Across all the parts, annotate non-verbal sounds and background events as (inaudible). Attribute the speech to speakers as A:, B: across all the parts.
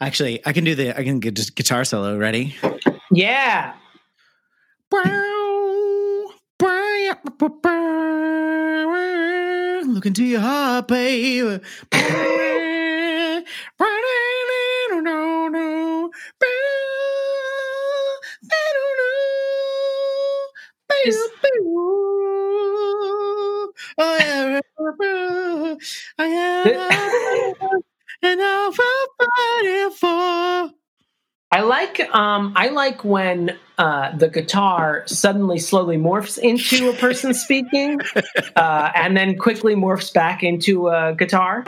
A: Actually, I can do the I can get just guitar solo. Ready?
B: Yeah.
A: Look into your heart, baby.
B: Is-
A: And I'll
B: I like um I like when uh the guitar suddenly slowly morphs into a person (laughs) speaking uh and then quickly morphs back into a guitar.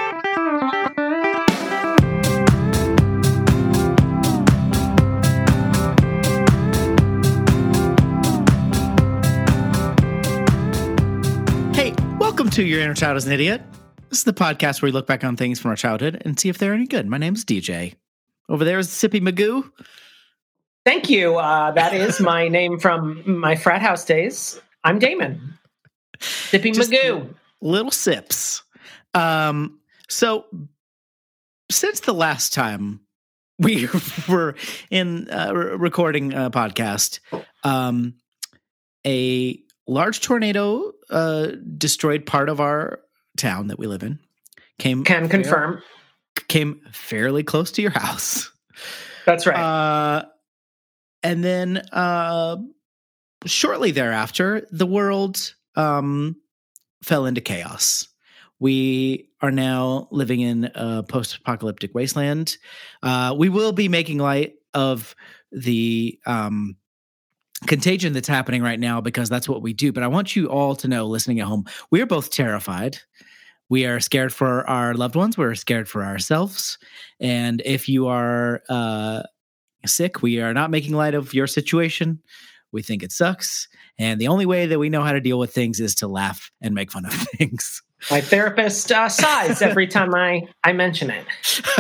A: Hey, welcome to Your Inner Child is an Idiot. This is the podcast where we look back on things from our childhood and see if they're any good. My name is DJ. Over there is Sippy Magoo.
B: Thank you. Uh that is (laughs) my name from my frat house days. I'm Damon. Sippy
A: Just-
B: Magoo.
A: Little Sips. Um, so, since the last time we (laughs) were in uh, recording a podcast, um, a large tornado uh, destroyed part of our town that we live in. Came
B: Can confirm.
A: came fairly close to your (laughs) house.
B: That's right.
A: Uh, and then uh, shortly thereafter, the world um, fell into chaos. We are now living in a post apocalyptic wasteland. Uh, we will be making light of the um, contagion that's happening right now because that's what we do. But I want you all to know, listening at home, we are both terrified. We are scared for our loved ones. We're scared for ourselves. And if you are uh, sick, we are not making light of your situation. We think it sucks. And the only way that we know how to deal with things is to laugh and make fun of (laughs) things.
B: My therapist uh, sighs every time I, I mention it.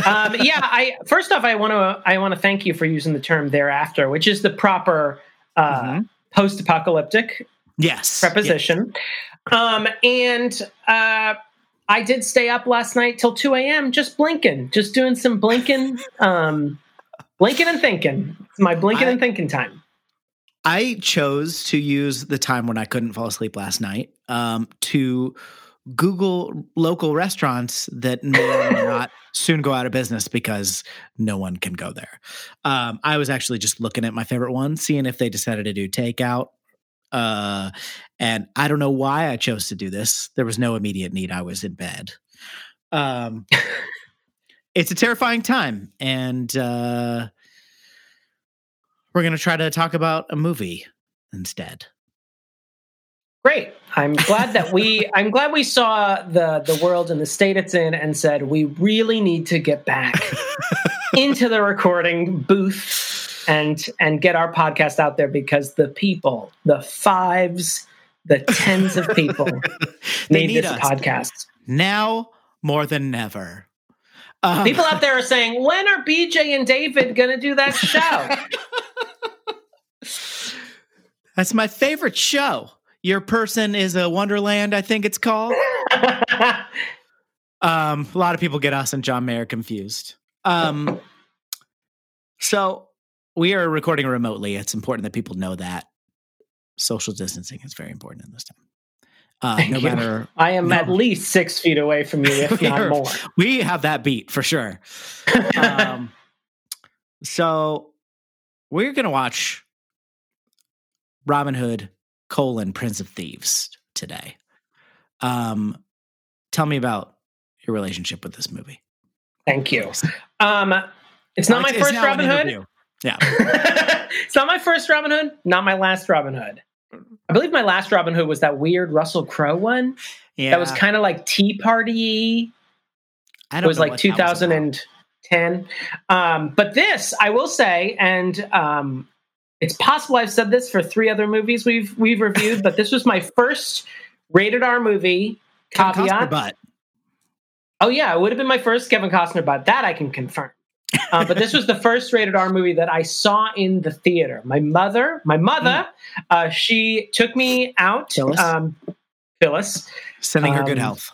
B: Um, yeah, I first off, I want to I want to thank you for using the term thereafter, which is the proper uh,
A: Mhm.
B: post-apocalyptic
A: Yes.
B: preposition. Um, and uh, I did stay up last night till two a.m. just blinking, just doing some blinking, (laughs) um, blinking and thinking. It's my blinking
A: I-
B: and thinking time.
A: I chose to use the time when I couldn't fall asleep last night um, to Google local restaurants that may or may (laughs) not soon go out of business because no one can go there. Um, I was actually just looking at my favorite ones, seeing if they decided to do takeout. Uh, and I don't know why I chose to do this. There was no immediate need. I was in bed. Um, it's a terrifying time, and uh, we're going to try to talk about a movie instead.
B: Great. I'm glad that we (laughs) I'm glad we saw the the world and the state it's in and said we really need to get back (laughs) into the recording booth and and get our podcast out there because the people, the fives, the tens of people (laughs)
A: They
B: need,
A: need
B: this
A: us.
B: podcast.
A: now more than never. Um,
B: People out there are saying, "When are BJ and David going to do that show?" (laughs)
A: That's my favorite show. Your person is a Wonderland, I think it's called. (laughs) Um, a lot of people get us and John Mayer confused. Um, so we are recording remotely. It's important that people know that social distancing is very important in this time. Uh, no matter
B: I am
A: No.
B: at least six feet away from you, if (laughs) not
A: We're-
B: more.
A: we have that beat for sure. Um, (laughs) so we're gonna watch Robin Hood colon Prince of Thieves today. Um, tell me about your relationship with this movie.
B: Thank you. Um, it's not my
A: It's
B: first Robin Hood.
A: interview. Yeah. (laughs)
B: it's not my first Robin Hood. Not my last Robin Hood. I believe my last Robin Hood was that weird Russell Crowe one.
A: Yeah.
B: That was kind of like Tea Party.
A: I
B: It
A: don't
B: was
A: know
B: like
A: what that was about.
B: 2010. Um, but this, I will say, and um, it's possible I've said this for three other movies we've we've reviewed, but this was my first rated R movie.
A: Kevin Costner butt.
B: Oh yeah, it would have been my first Kevin Costner, but that I can confirm. Uh, but this was the first rated R movie that I saw in the theater. My mother, my mother, uh, she took me out.
A: Phyllis?
B: Um, Phyllis,
A: Sending her good
B: Um,
A: health.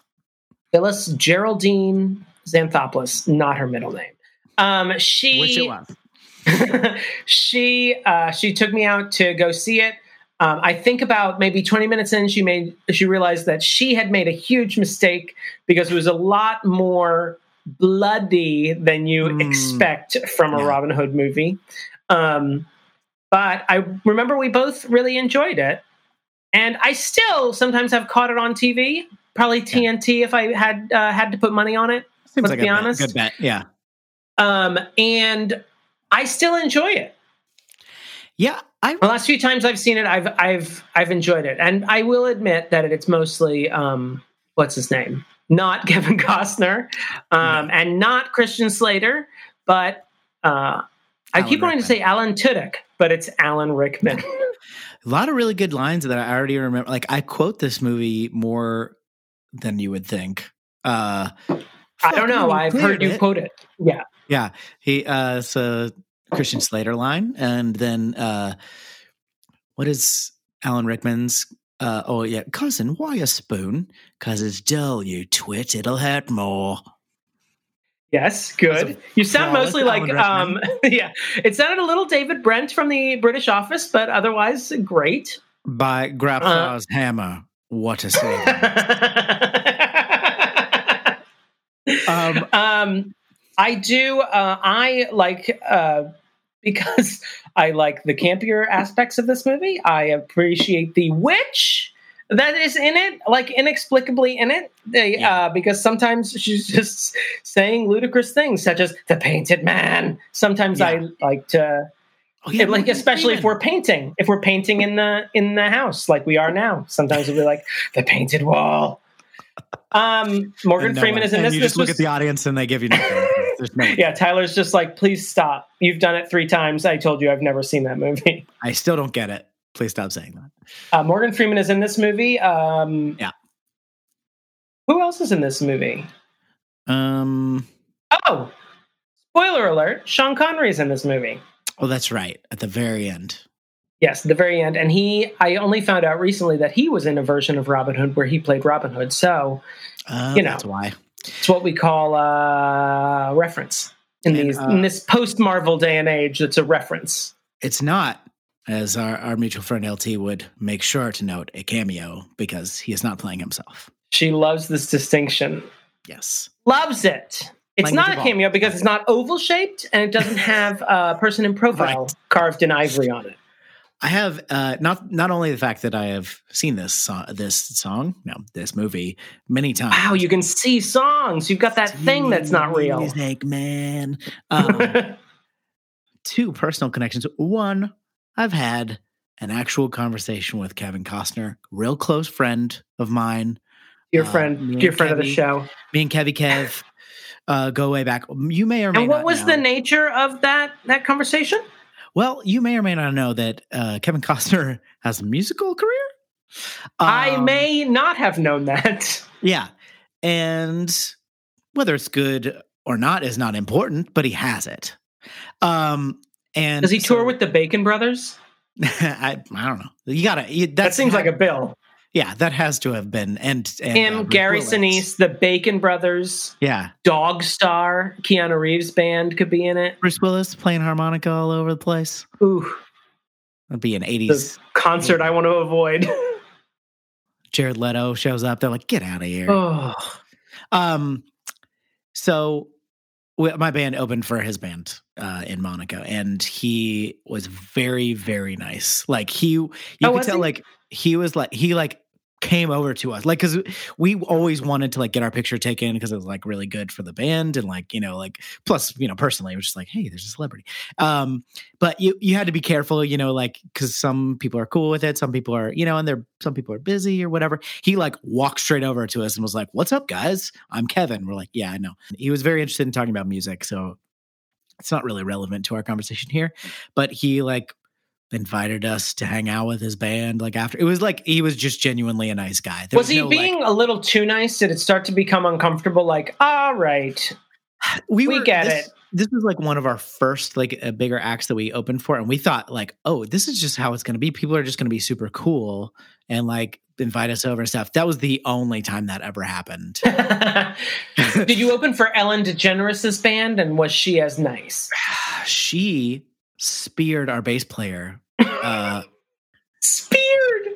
B: Phyllis Geraldine Xanthopoulos, not her middle name. Um, she
A: Which it was. (laughs)
B: she uh, she took me out to go see it. Um, I think about maybe 20 minutes in, she made she realized that she had made a huge mistake because it was a lot more bloody than you
A: Mm.
B: expect from a
A: Yeah.
B: Robin Hood movie. Um, but I remember we both really enjoyed it, and I still sometimes have caught it on TV. Probably TNT if I had uh, had to put money on it.
A: Seems
B: Let's
A: like
B: be
A: a bet-
B: honest.
A: good bet. Yeah.
B: Um, and I still enjoy it.
A: Yeah. I
B: The last few times I've seen it, I've I've I've enjoyed it, and I will admit that it's mostly um, what's his name, not (laughs) Kevin Costner, um, and not Christian Slater, but uh, I keep wanting to say Alan Tudyk, but it's Alan Rickman. (laughs)
A: a lot of really good lines that I already remember. Like I quote this movie more than you would think. Uh
B: I don't know. I've
A: cleared
B: heard you quote it. Yeah.
A: Yeah, he uh, it's a Christian Slater line, and then uh, what is Alan Rickman's? Uh, oh yeah, cousin, why a spoon? Cause it's dull, you twit. It'll hurt more.
B: Yes, good. You sound
A: flawless
B: mostly like um (laughs) yeah. It sounded a little David Brent from the British Office, but otherwise great.
A: By Grandpa's hammer. What a (laughs) save! (laughs)
B: um, um, I do. Uh, I like uh, because I like the campier aspects of this movie. I appreciate the witch that is in it, like inexplicably in it, they,
A: Yeah.
B: uh, because sometimes she's just saying ludicrous things, such as the painted man. Sometimes
A: Yeah.
B: I like to,
A: Oh, yeah,
B: like,
A: Morgan
B: especially if we're painting, if we're painting in the in the house like we are now. Sometimes we'll be like the painted wall. Um, Morgan
A: no
B: Freeman
A: one-
B: is in
A: and
B: this.
A: You
B: This
A: just look
B: was-
A: at the audience and they give you nothing. There's no.
B: yeah, Tyler's just like, please stop. You've done it three times. I told you I've never seen that movie. (laughs)
A: I still don't get it. Please stop saying that.
B: Uh, Morgan Freeman is in this movie. Um,
A: Yeah.
B: Who else is in this movie?
A: Um.
B: Oh, spoiler alert: Sean Connery is in this movie.
A: Oh, that's right. At the very end.
B: Yes, the very end, and he. I only found out recently that he was in a version of Robin Hood where he played Robin Hood. So
A: Uh,
B: You know.
A: that's why.
B: It's what we call a reference in
A: And,
B: these
A: uh,
B: in this post Marvel day and age. It's a reference.
A: It's not, as our, our mutual friend LT would make sure to note, a cameo because he is not playing himself.
B: She loves this distinction.
A: Yes.
B: loves it. It's
A: Language
B: not a cameo because it's not oval shaped and it doesn't have a person in profile
A: Right.
B: carved in ivory on it.
A: I have uh, not not only the fact that I have seen this song, this song, no, this movie many times.
B: Wow, you can see songs. You've got that thing that's not real.
A: Music, man. (laughs) Um, two personal connections. One, I've had an actual conversation with Kevin Costner, real close friend of mine.
B: Your
A: Uh,
B: friend,
A: me
B: your friend of the show.
A: Me and Kevy Kev uh, go way back. You may or may
B: And what was
A: know.
B: the nature of that that conversation?
A: Well, you may or may not know that uh, Kevin Costner (laughs) has a musical career.
B: I
A: Um,
B: may not have known that. (laughs)
A: yeah, and whether it's good or not is not important, but he has it. Um, and
B: Does he tour
A: so-
B: with the Bacon Brothers? (laughs)
A: I, I don't know. You gotta. You,
B: That seems like a bill.
A: Yeah. That has to have been and, and
B: Him,
A: uh,
B: Gary. Sinise, the Bacon Brothers,
A: Yeah,
B: Dogstar, Keanu Reeves band could be in it.
A: Bruce Willis playing harmonica all over the place.
B: Ooh,
A: That'd be an
B: the
A: eighties.
B: concert I want to avoid. (laughs)
A: Jared Leto shows up. They're like, get out of here.
B: oh.
A: Um, so we, my band opened for his band uh, in Monaco, and he was very, very nice. Like he, you
B: Oh,
A: could tell,
B: he?
A: like he was like he like came over to us, like because we always wanted to like get our picture taken because it was like really good for the band, and like you know, like plus you know personally, it was just like, hey, there's a celebrity. Um, but you you had to be careful, you know, like because some people are cool with it, some people are, you know, and they're some people are busy or whatever. He like walked straight over to us and was like, "What's up, guys? I'm Kevin." We're like, "Yeah, I know." He was very interested in talking about music, so it's not really relevant to our conversation here. But he like invited us to hang out with his band. Like after it was like he was just genuinely a nice guy. There
B: was he
A: no, like-
B: being a little too nice? Did it start to become uncomfortable? Like, all right, (sighs) we
A: were-
B: get
A: this-
B: it.
A: this was like one of our first like a bigger acts that we opened for, and we thought like, oh, this is just how it's going to be. People are just going to be super cool and like invite us over and stuff. That was the only time that ever happened. (laughs)
B: Did you open for Ellen DeGeneres' band, and was she as nice? (sighs)
A: she speared our bass player. Uh,
B: Speared.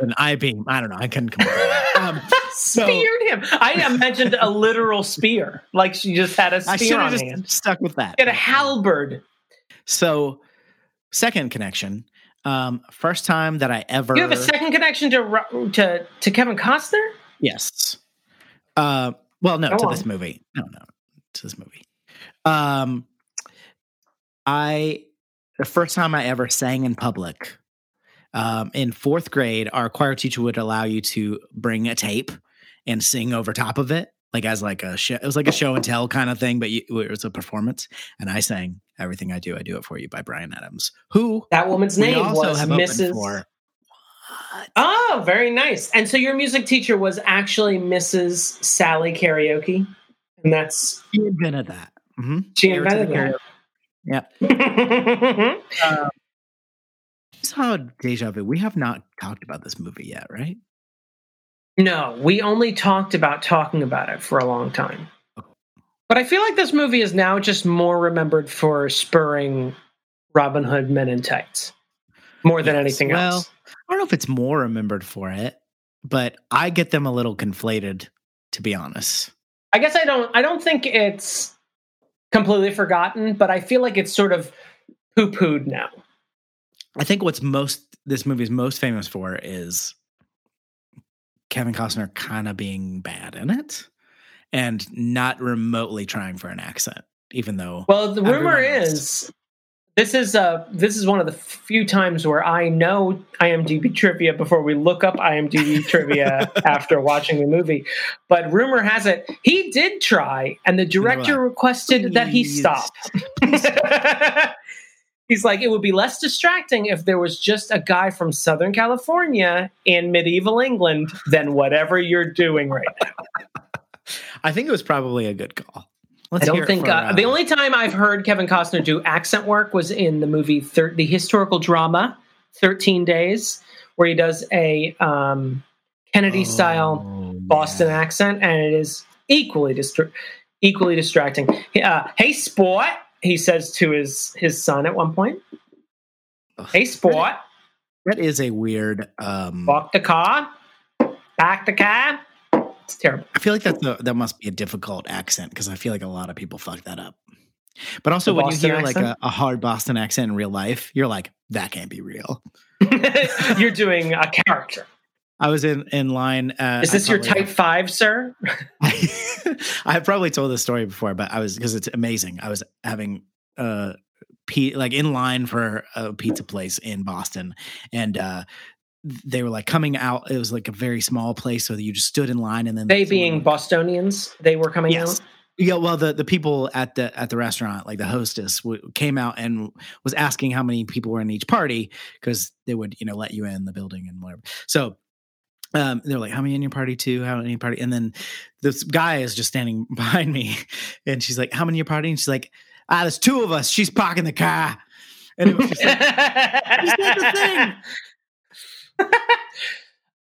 A: an I beam. I don't know. I couldn't come up. Um, so- (laughs)
B: Speared him. I imagined a literal spear, like she just had a spear
A: have
B: on
A: just
B: hand.
A: stuck with that.
B: Had a halberd.
A: So, second connection. Um, first time that I ever.
B: You have a second connection to to to Kevin Costner.
A: Yes. Uh, well, no,
B: Go
A: to
B: on.
A: this movie. No, no, to this movie. Um, I the first time I ever sang in public. Um, in fourth grade, our choir teacher would allow you to bring a tape and sing over top of it, like as like a show. It was like a show and tell kind of thing, but you, it was a performance. And I sang "Everything I Do, I Do It For You" by Bryan Adams, who
B: That woman's name was Mrs. Oh, very nice. And so your music teacher was actually Mrs. Sally Karaoke, and that's
A: He invented that. hmm
B: she invented that.
A: Uh, saw (laughs) Deja Vu. We have not talked about this movie yet, right?
B: no, we only talked about talking about it for a long time. But I feel like this movie is now just more remembered for spurring Robin Hood Men in Tights more than
A: Yes.
B: anything
A: well,
B: else.
A: I don't know if it's more remembered for it, but I get them a little conflated, to be honest.
B: I guess I don't. I don't think it's completely forgotten, but I feel like it's sort of poo pooed now.
A: I think what's most this movie is most famous for is Kevin Costner kind of being bad in it and not remotely trying for an accent, even though
B: Well, the rumor is this is uh this is one of the few times where I know IMDb trivia before we look up IMDb (laughs) trivia after watching the movie. But rumor has it he did try, and the director requested that he stop. (laughs) He's like, it would be less distracting if there was just a guy from Southern California in medieval England than whatever you're doing right now. (laughs)
A: I think it was probably a good call. Let's
B: I don't think
A: for,
B: uh, the only time I've heard Kevin Costner do accent work was in the movie, thir- the historical drama, Thirteen Days, where he does a um, Kennedy style
A: Oh,
B: Boston
A: yeah.
B: accent, and it is equally distra- equally distracting. Uh, hey, sport, he says to his his son at one point. Hey, sport,
A: That is a weird. Um,
B: walk the car, back the car. It's terrible.
A: I feel like that's a, that must be a difficult accent because I feel like a lot of people fuck that up. But also, when you hear like a, a hard Boston accent in real life, you're like, that can't be real. (laughs)
B: You're doing a character.
A: I was in in line. Uh,
B: Is this your type five, sir? (laughs)
A: I have probably told this story before, but I was because it's amazing. I was having uh, pe- like in line for a pizza place in Boston, and uh, they were like coming out. It was like a very small place, so you just stood in line, and then
B: They being
A: would-
B: Bostonians, they were coming
A: Yes.
B: out.
A: Yeah, well, the the people at the at the restaurant, like the hostess, w- came out and was asking how many people were in each party because they would, you know, let you in the building and whatever. So um, they're like, "How many in your party? Two? How many in your party?" And then this guy is just standing (laughs) behind me, and she's like, "How many in your party?" And she's like, "Ah, there's two of us. She's parking the car." And it was just like,
B: Is
A: that the thing? (laughs) (laughs)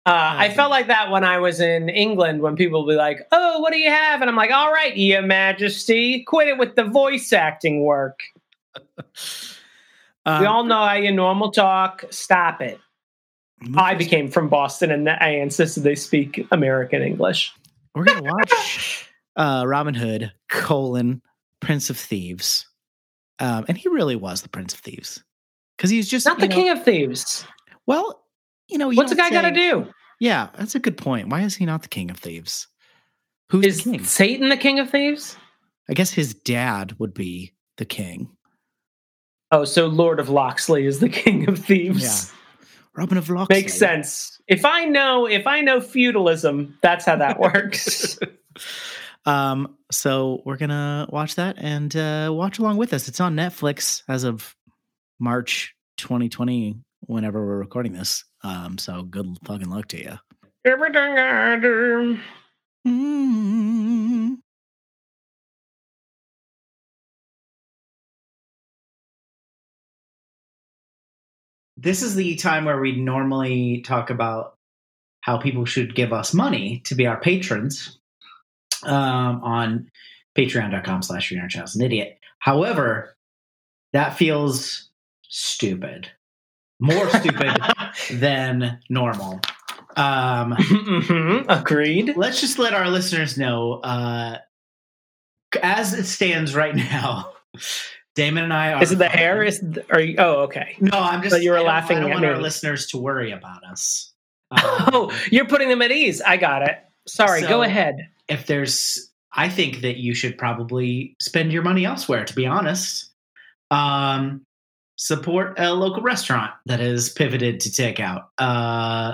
B: Uh, I felt like that when I was in England, when people would be like, "Oh, what do you have?" and I'm like, "All right, Your Majesty, quit it with the voice acting work. (laughs)
A: um,
B: we all know how you normal talk. Stop it." I became from Boston, and I insisted they speak American English.
A: We're gonna watch uh, Robin Hood colon Prince of Thieves, um, and he really was the Prince of Thieves because he's just
B: Not the
A: know-
B: King of Thieves.
A: Well, you know, you
B: What's the guy got to do?
A: Yeah, that's a good point. Why is he not the King of Thieves? Who's
B: Is
A: the king?
B: Satan the King of Thieves?
A: I guess his dad would be the king.
B: Oh, so Lord of Loxley is the (laughs) King of Thieves.
A: Yeah. Robin of Locksley.
B: Makes sense. If I know, if I know feudalism, that's how that works. (laughs)
A: Um, so we're gonna watch that and uh, watch along with us. It's on Netflix as of March 2020, whenever we're recording this. Um, so good fucking luck to you.
B: Everything I do.
A: Mm-hmm. This is the time where we normally talk about how people should give us money to be our patrons um, on patreon.com slash your child's an idiot. However, that feels stupid. More (laughs) stupid than normal. Um,
B: Mhm, Agreed.
A: let's just let our listeners know uh, as it stands right now, (laughs) Damon and I are.
B: Is it the hair? Is are you? Oh, okay.
A: No, I'm just.
B: But you were
A: I
B: laughing
A: I don't want our listeners to worry about us. (laughs) Um,
B: Oh, you're putting them at ease. I got it. Sorry.
A: So-
B: go ahead.
A: if there's i think that you should probably spend your money elsewhere to be honest um support a local restaurant that is pivoted to takeout. Uh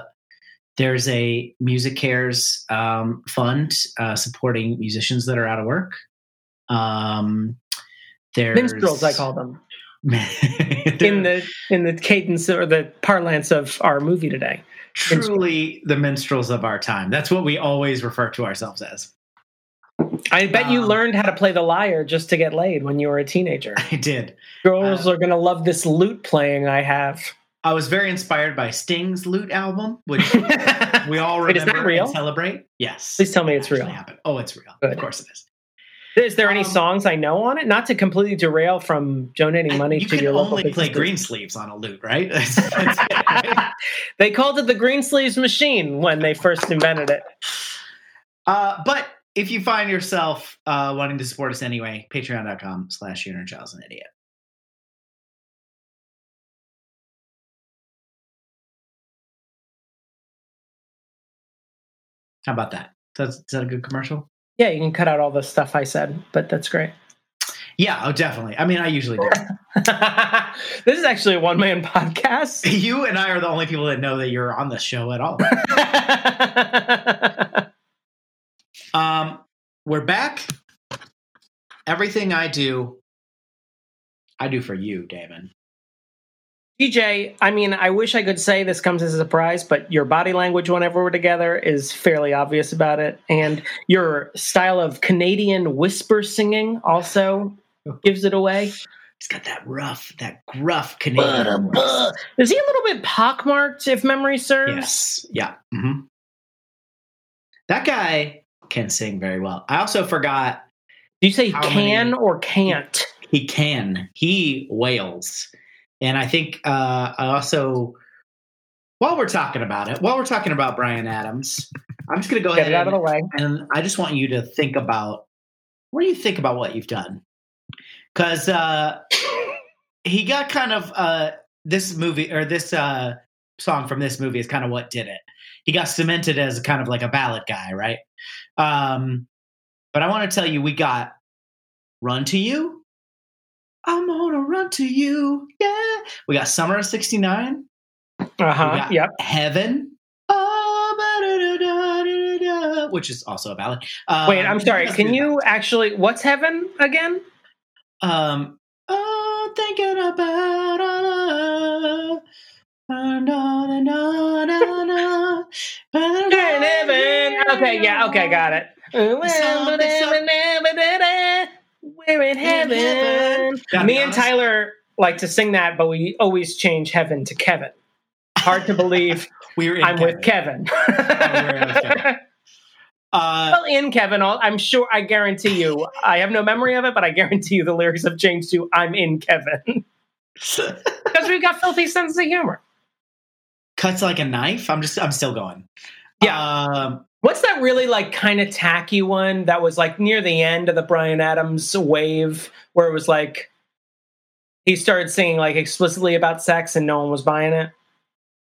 A: there's a MusiCares um, fund uh, supporting musicians that are out of work. Um there's
B: Minstrels, I call them. (laughs) In the in the cadence or the parlance of our movie today.
A: truly the minstrels of our time. That's what we always refer to ourselves as
B: I bet you
A: Um,
B: learned how to play the lyre just to get laid when you were a teenager. (laughs)
A: i did
B: Girls
A: Uh,
B: are gonna love this lute playing I have.
A: I was very inspired by Sting's lute album, which (laughs) we all
B: Wait, is
A: remember
B: real?
A: and celebrate. Yes.
B: Please tell me it's real.
A: Happened. Oh, it's real.
B: Good.
A: Of course it is.
B: Is there any
A: Um,
B: songs I know on it? Not to completely derail from donating money
A: you
B: to your local You can
A: only play green sleeves on a lute, right? (laughs) That's- that's it, right?
B: they called it the Greensleeves machine when they first invented it.
A: Uh, but if you find yourself uh, wanting to support us anyway, patreon.com slash your child's an idiot. How about that? Is is that a good commercial?
B: Yeah, you can cut out all the stuff I said, but that's great.
A: Yeah, oh, definitely. I mean, I usually do. (laughs)
B: this is actually a one man podcast. (laughs)
A: you and I are the only people that know that you're on the show at all. (laughs) Um, we're back. Everything I do, I do for you, Damon.
B: DJ, I mean, I wish I could say this comes as a surprise, but your body language whenever we're together is fairly obvious about it. And your style of Canadian whisper singing also gives it away.
A: He's got that rough, that gruff Canadian voice.
B: Is he a little bit pockmarked, if memory serves?
A: Yes. Yeah. hmm That guy can sing very well. I also forgot
B: Do you say can
A: many-
B: or can't?
A: he can. He wails. And I think uh, I also, while we're talking about it, while we're talking about Bryan Adams, I'm just going to go ahead
B: out of the way.
A: and I just want you to think about what do you think about what you've done? Because uh, he got kind of uh, this movie or this uh, song from this movie is kind of what did it. He got cemented as kind of like a ballad guy, right? Um, but I want to tell you, we got "Run to You." I'm gonna run to you, yeah. We got "Summer of '69."
B: Uh huh. Yep.
A: Heaven. Oh, which is also a ballad. Um,
B: Wait, I'm sorry. Can you actually? What's heaven again?
A: Um. Oh, thinking about our Oh.
B: Okay, yeah, okay, got it. We're in heaven. Me and. Tyler like to sing that, but we always change heaven to Kevin. Hard to believe
A: We were in
B: I'm with Kevin.
A: in Kevin. (laughs) Uh,
B: well, in Kevin, I'm sure, I guarantee you, I have no memory of it, but I guarantee you the lyrics have changed to I'm in Kevin. (laughs) Because we've got filthy sense of humor.
A: Cuts like a knife. I'm just. I'm still going.
B: Yeah.
A: Um,
B: What's that really like kind of tacky one that was like near the end of the Bryan Adams wave where it was like he started singing like explicitly about sex and no one was buying it?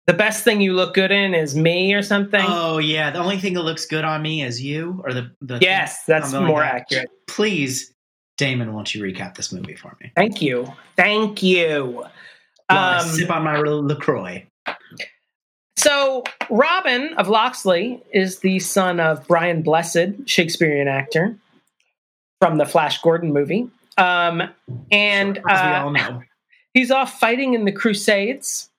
B: The best thing you look good in is me or something.
A: oh yeah. The only thing that looks good on me is you, or the the.
B: yes, that's
A: something like
B: more
A: that.
B: accurate.
A: Please, Damon, won't you recap this movie for me?
B: Thank you. Thank you.
A: While I
B: Um,
A: sip on my Lacroix.
B: So, Robin of Loxley is the son of Brian Blessed, Shakespearean actor from the Flash Gordon movie. Um, and uh, (laughs) he's off fighting in the Crusades.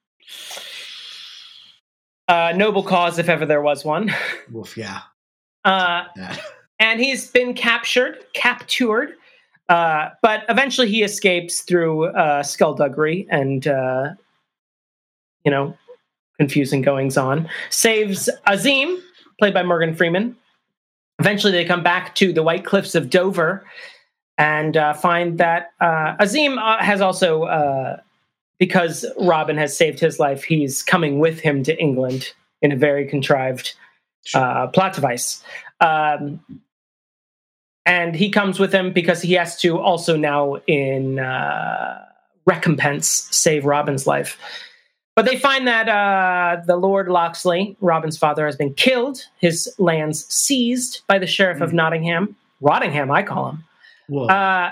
B: Uh, noble cause, if ever there was one. (laughs)
A: Woof, yeah.
B: Uh,
A: That.
B: and he's been captured, captured, uh, but eventually he escapes through uh, skullduggery and uh, you know, confusing goings on, saves Azeem, played by Morgan Freeman. Eventually, they come back to the White Cliffs of Dover and uh, find that uh, Azeem uh, has also, uh, because Robin has saved his life, he's coming with him to England in a very contrived uh, plot device. Um, and he comes with him because he has to also now, in uh, recompense, save Robin's life. But they find that uh, the Lord Locksley, Robin's father, has been killed, his lands seized by the sheriff mm. of hmm. Nottingham. Rottingham, I call him. Uh,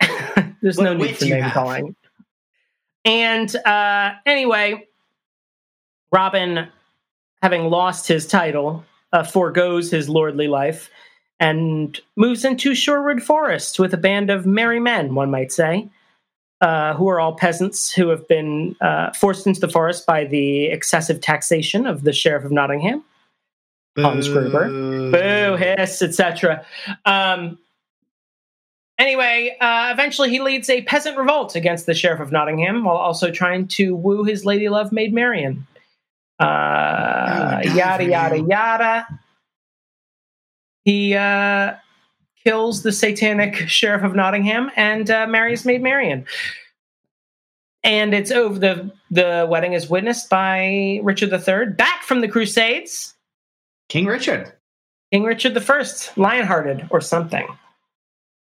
B: (laughs) there's what no need for name calling. And uh, anyway, Robin, having lost his title, uh, foregoes his lordly life and moves into Sherwood Forest with a band of merry men, one might say uh, who are all peasants who have been uh, forced into the forest by the excessive taxation of the sheriff of Nottingham, Hans Gruber, boo, hiss, etc. Um, anyway, uh, eventually he leads a peasant revolt against the sheriff of Nottingham while also trying to woo his lady love, Maid Marian. Uh, yada yada yada. He uh, kills the satanic (laughs) sheriff of Nottingham and uh, marries Maid Marian. And it's over. the The wedding is witnessed by Richard III, back from the Crusades.
A: King Richard.
B: King Richard the First, Lionhearted or something.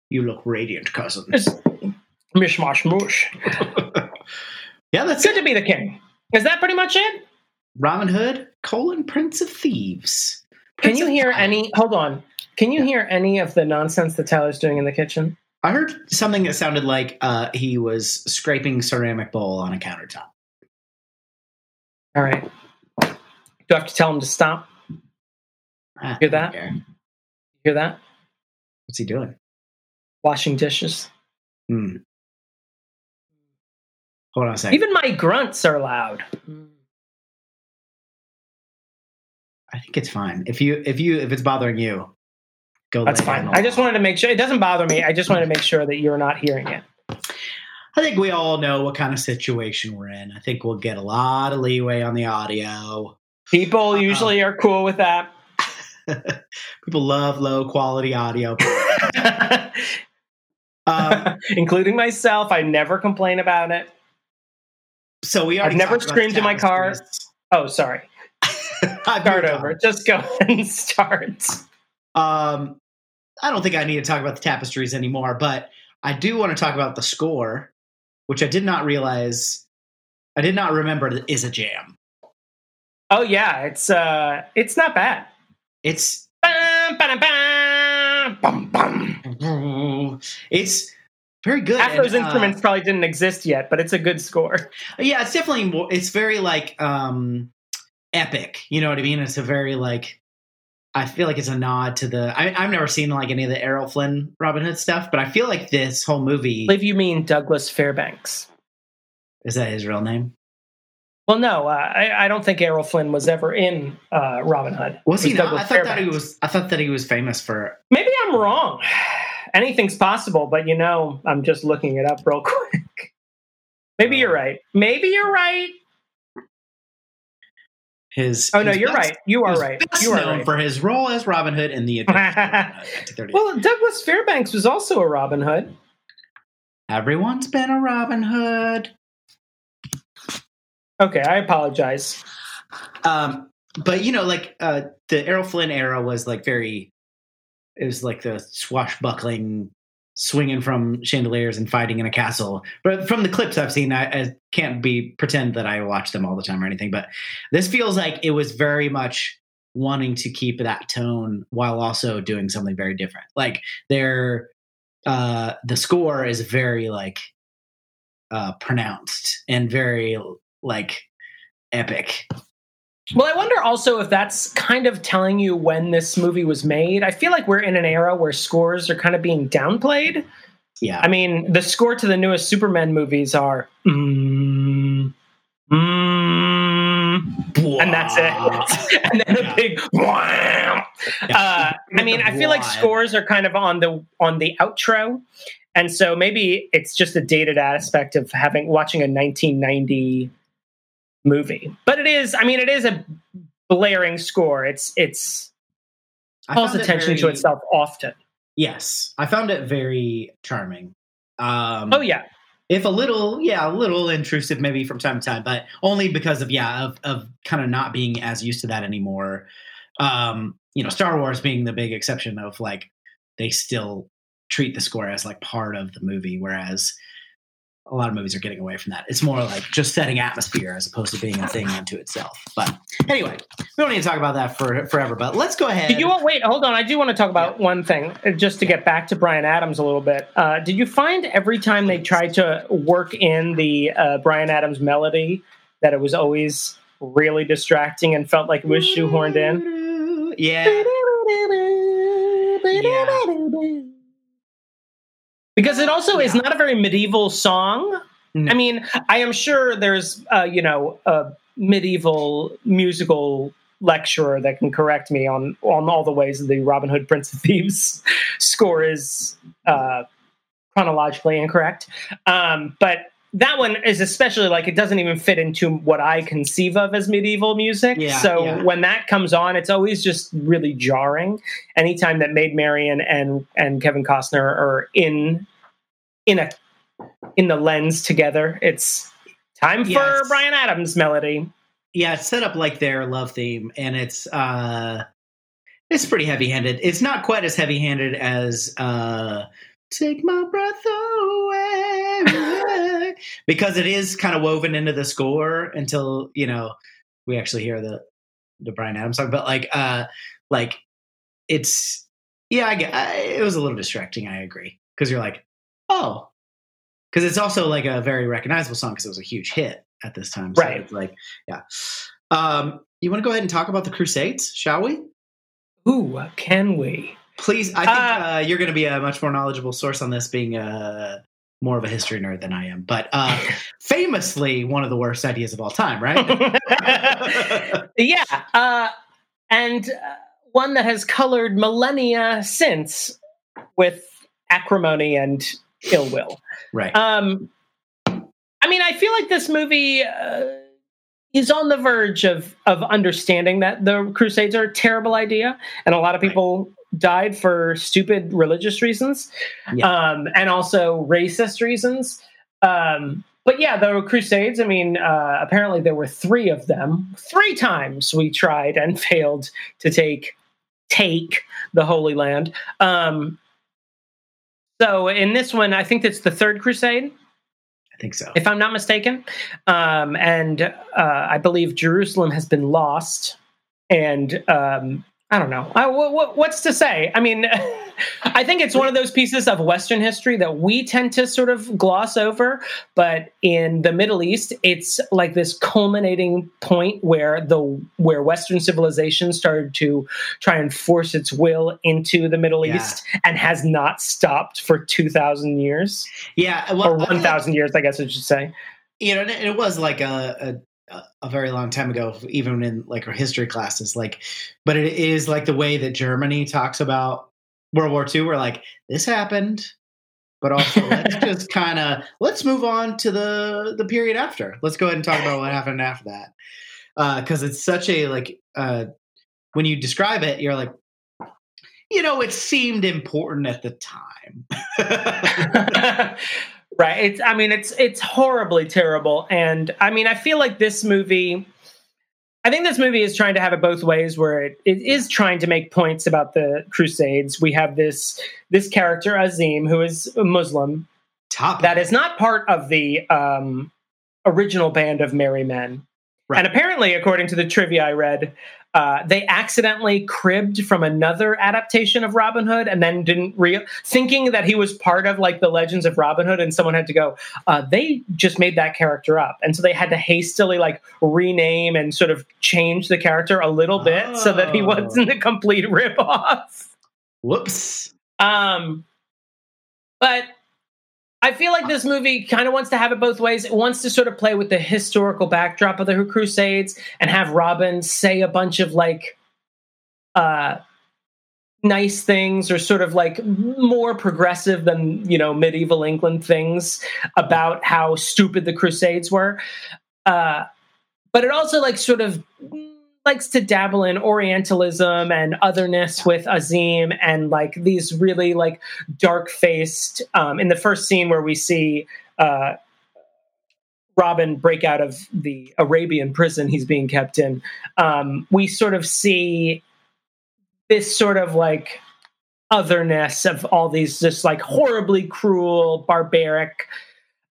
A: You look radiant, cousin.
B: mishmash mush. (laughs)
A: yeah, that's
B: good it. to be the king. Is that pretty much it?
A: Robin Hood, colon Prince of Thieves.
B: Prince Can you hear any? Hold on. Can you hear any of the nonsense that Tyler's doing in the kitchen?
A: I heard something that sounded like uh, he was scraping ceramic bowl on a countertop.
B: All right. Do I have to tell him to stop? Ah, hear that? Hear that?
A: What's he doing?
B: Washing dishes.
A: Hmm. Hold on a second.
B: Even my grunts are loud.
A: I think it's fine. If you if you if it's bothering you,
B: go. That's fine. I just wanted to make sure it doesn't bother me. I just wanted to make sure that you're not hearing it.
A: I think we all know what kind of situation we're in. I think we'll get a lot of leeway on the audio.
B: People uh usually are cool with that. (laughs)
A: People love low quality audio. (laughs) (laughs)
B: um, Including myself. I never complain about it.
A: So we are.
B: I've never screamed in my car. Oh, sorry. Start over. Just go and start.
A: Um, I don't think I need to talk about the tapestries anymore, but I do want to talk about the score, which I did not realize, I did not remember is a jam.
B: Oh yeah, it's uh, it's not bad.
A: It's it's very good.
B: Half those and, uh, instruments probably didn't exist yet, but it's a good score.
A: Yeah, it's definitely more. It's very like um epic. You know what I mean? It's a very like I feel like it's a nod to the. I, have never seen like any of the Errol Flynn Robin Hood stuff, but I feel like this whole movie.
B: I believe you mean Douglas Fairbanks.
A: Is that his real name?
B: Well, no, uh, I, I, don't think Errol Flynn was ever in uh, Robin Hood.
A: Was he? Douglas not? I thought Fairbanks. that he was. I thought that he was famous for.
B: Maybe I'm wrong. (sighs) Anything's possible, but you know, I'm just looking it up real (laughs) quick. Maybe you're right. Maybe you're right.
A: His
B: oh no, you're best, right. You are right. You are known right.
A: for his role as Robin Hood in the (laughs)
B: well, Douglas Fairbanks was also a Robin Hood.
A: Everyone's been a Robin Hood.
B: Okay, I apologize.
A: Um, but you know, like uh, the Errol Flynn era was like very. It was like the swashbuckling swinging from chandeliers and fighting in a castle. But from the clips I've seen, I, I, can't be pretend that I watch them all the time or anything. But this feels like it was very much wanting to keep that tone while also doing something very different. Like their uh, the score is very like uh, pronounced and very like epic.
B: Well, I wonder also if that's kind of telling you when this movie was made. I feel like we're in an era where scores are kind of being downplayed.
A: Yeah.
B: I mean, the score to the newest Superman movies are mm, mm, and that's it. (laughs) and then a big uh, I mean, I feel like scores are kind of on the on the outro. And so maybe it's just a dated aspect of having watching a 1990 movie. But it is, I mean, it is a blaring score. It's it's calls attention it very, to itself often.
A: Yes, I found it very charming.
B: Um, oh yeah,
A: if a little, yeah, a little intrusive maybe from time to time, but only because of yeah of of kind of not being as used to that anymore. Um, you know, Star Wars being the big exception of like they still treat the score as like part of the movie, whereas a lot of movies are getting away from that. It's more like just setting atmosphere as opposed to being a thing unto itself. But anyway, we don't need to talk about that for forever. But let's go ahead.
B: Did you wait? Hold on. I do want to talk about yeah. one thing, uh, just to get back to Bryan Adams a little bit. Uh, did you find every time they tried to work in the uh, Bryan Adams melody that it was always really distracting and felt like it was shoehorned in?
A: Yeah. (laughs) yeah
B: because it also yeah. is not a very medieval song. No. I mean, I am sure there's, uh, you know, a medieval musical lecturer that can correct me on on all the ways the Robin Hood Prince of Thieves (laughs) score is uh, chronologically incorrect. Um, but that one is especially like it doesn't even fit into what I conceive of as medieval music. Yeah, so yeah. when that comes on, it's always just really jarring. Anytime that Maid Marian and and Kevin Costner are in in a in the lens together. It's time for yes. Bryan Adams melody.
A: Yeah, it's set up like their love theme, and it's uh it's pretty heavy handed. It's not quite as heavy handed as uh Take My Breath Away (laughs) because it is kind of woven into the score until, you know, we actually hear the the Bryan Adams song. But like uh like it's yeah, I, I it was a little distracting, I agree. Because you're like, oh, because it's also like a very recognizable song because it was a huge hit at this time.
B: So right.
A: It's like, yeah. Um, you want to go ahead and talk about the Crusades, shall we?
B: Ooh, can we?
A: Please, I think uh, uh, you're going to be a much more knowledgeable source on this, being a more of a history nerd than I am. But uh, (laughs) famously, one of the worst ideas of all time, right? (laughs)
B: yeah, uh, and uh, one that has colored millennia since with acrimony and ill will.
A: Right.
B: Um, I mean, I feel like this movie uh, is on the verge of of understanding that the Crusades are a terrible idea, and a lot of people right. Died for stupid religious reasons, yeah. um, and also racist reasons. Um, but yeah, the Crusades. I mean, uh, apparently there were three of them. Three times we tried and (laughs) failed to take take the Holy Land. Um, so in this one, I think it's the third crusade.
A: I think so.
B: If I'm not mistaken. Um, and uh, I believe Jerusalem has been lost. And um, I don't know. I, what's to say? I mean, (laughs) I think it's one of those pieces of Western history that we tend to sort of gloss over. But in the Middle East, it's like this culminating point where the where Western civilization started to try and force its will into the Middle yeah. East and has not stopped for two thousand years.
A: Yeah,
B: well, or one thousand years, I guess I should say.
A: You know, it was like a, a very long time ago, even in like our history classes. Like, but it is like the way that Germany talks about World War II. We're like, this happened, but also let's (laughs) just kind of let's move on to the the period after. Let's go ahead and talk about what happened after that, because uh, it's such a like uh, when you describe it, you're like, you know, it seemed important at the time. (laughs) (laughs)
B: Right. It's I mean it's it's horribly terrible and I mean I feel like this movie I think this movie is trying to have it both ways where it, it is trying to make points about the crusades. We have this this character Azeem who is a Muslim
A: Top
B: that is not part of the um, original band of merry men. Right. And apparently according to the trivia I read uh, they accidentally cribbed from another adaptation of Robin Hood and then didn't real thinking that he was part of like the Legends of Robin Hood, and someone had to go. Uh, they just made that character up, and so they had to hastily like rename and sort of change the character a little bit oh. so that he wasn't a complete ripoff.
A: Whoops.
B: Um, but I feel like this movie kind of wants to have it both ways. It wants to sort of play with the historical backdrop of the Crusades and have Robin say a bunch of like uh nice things or sort of like more progressive than, you know, medieval England things about how stupid the Crusades were. Uh but it also like sort of likes to dabble in Orientalism and otherness with Azeem and like these really like dark faced. Um, in the first scene where we see uh, Robin break out of the Arabian prison he's being kept in, um, we sort of see this sort of like otherness of all these just like horribly cruel, barbaric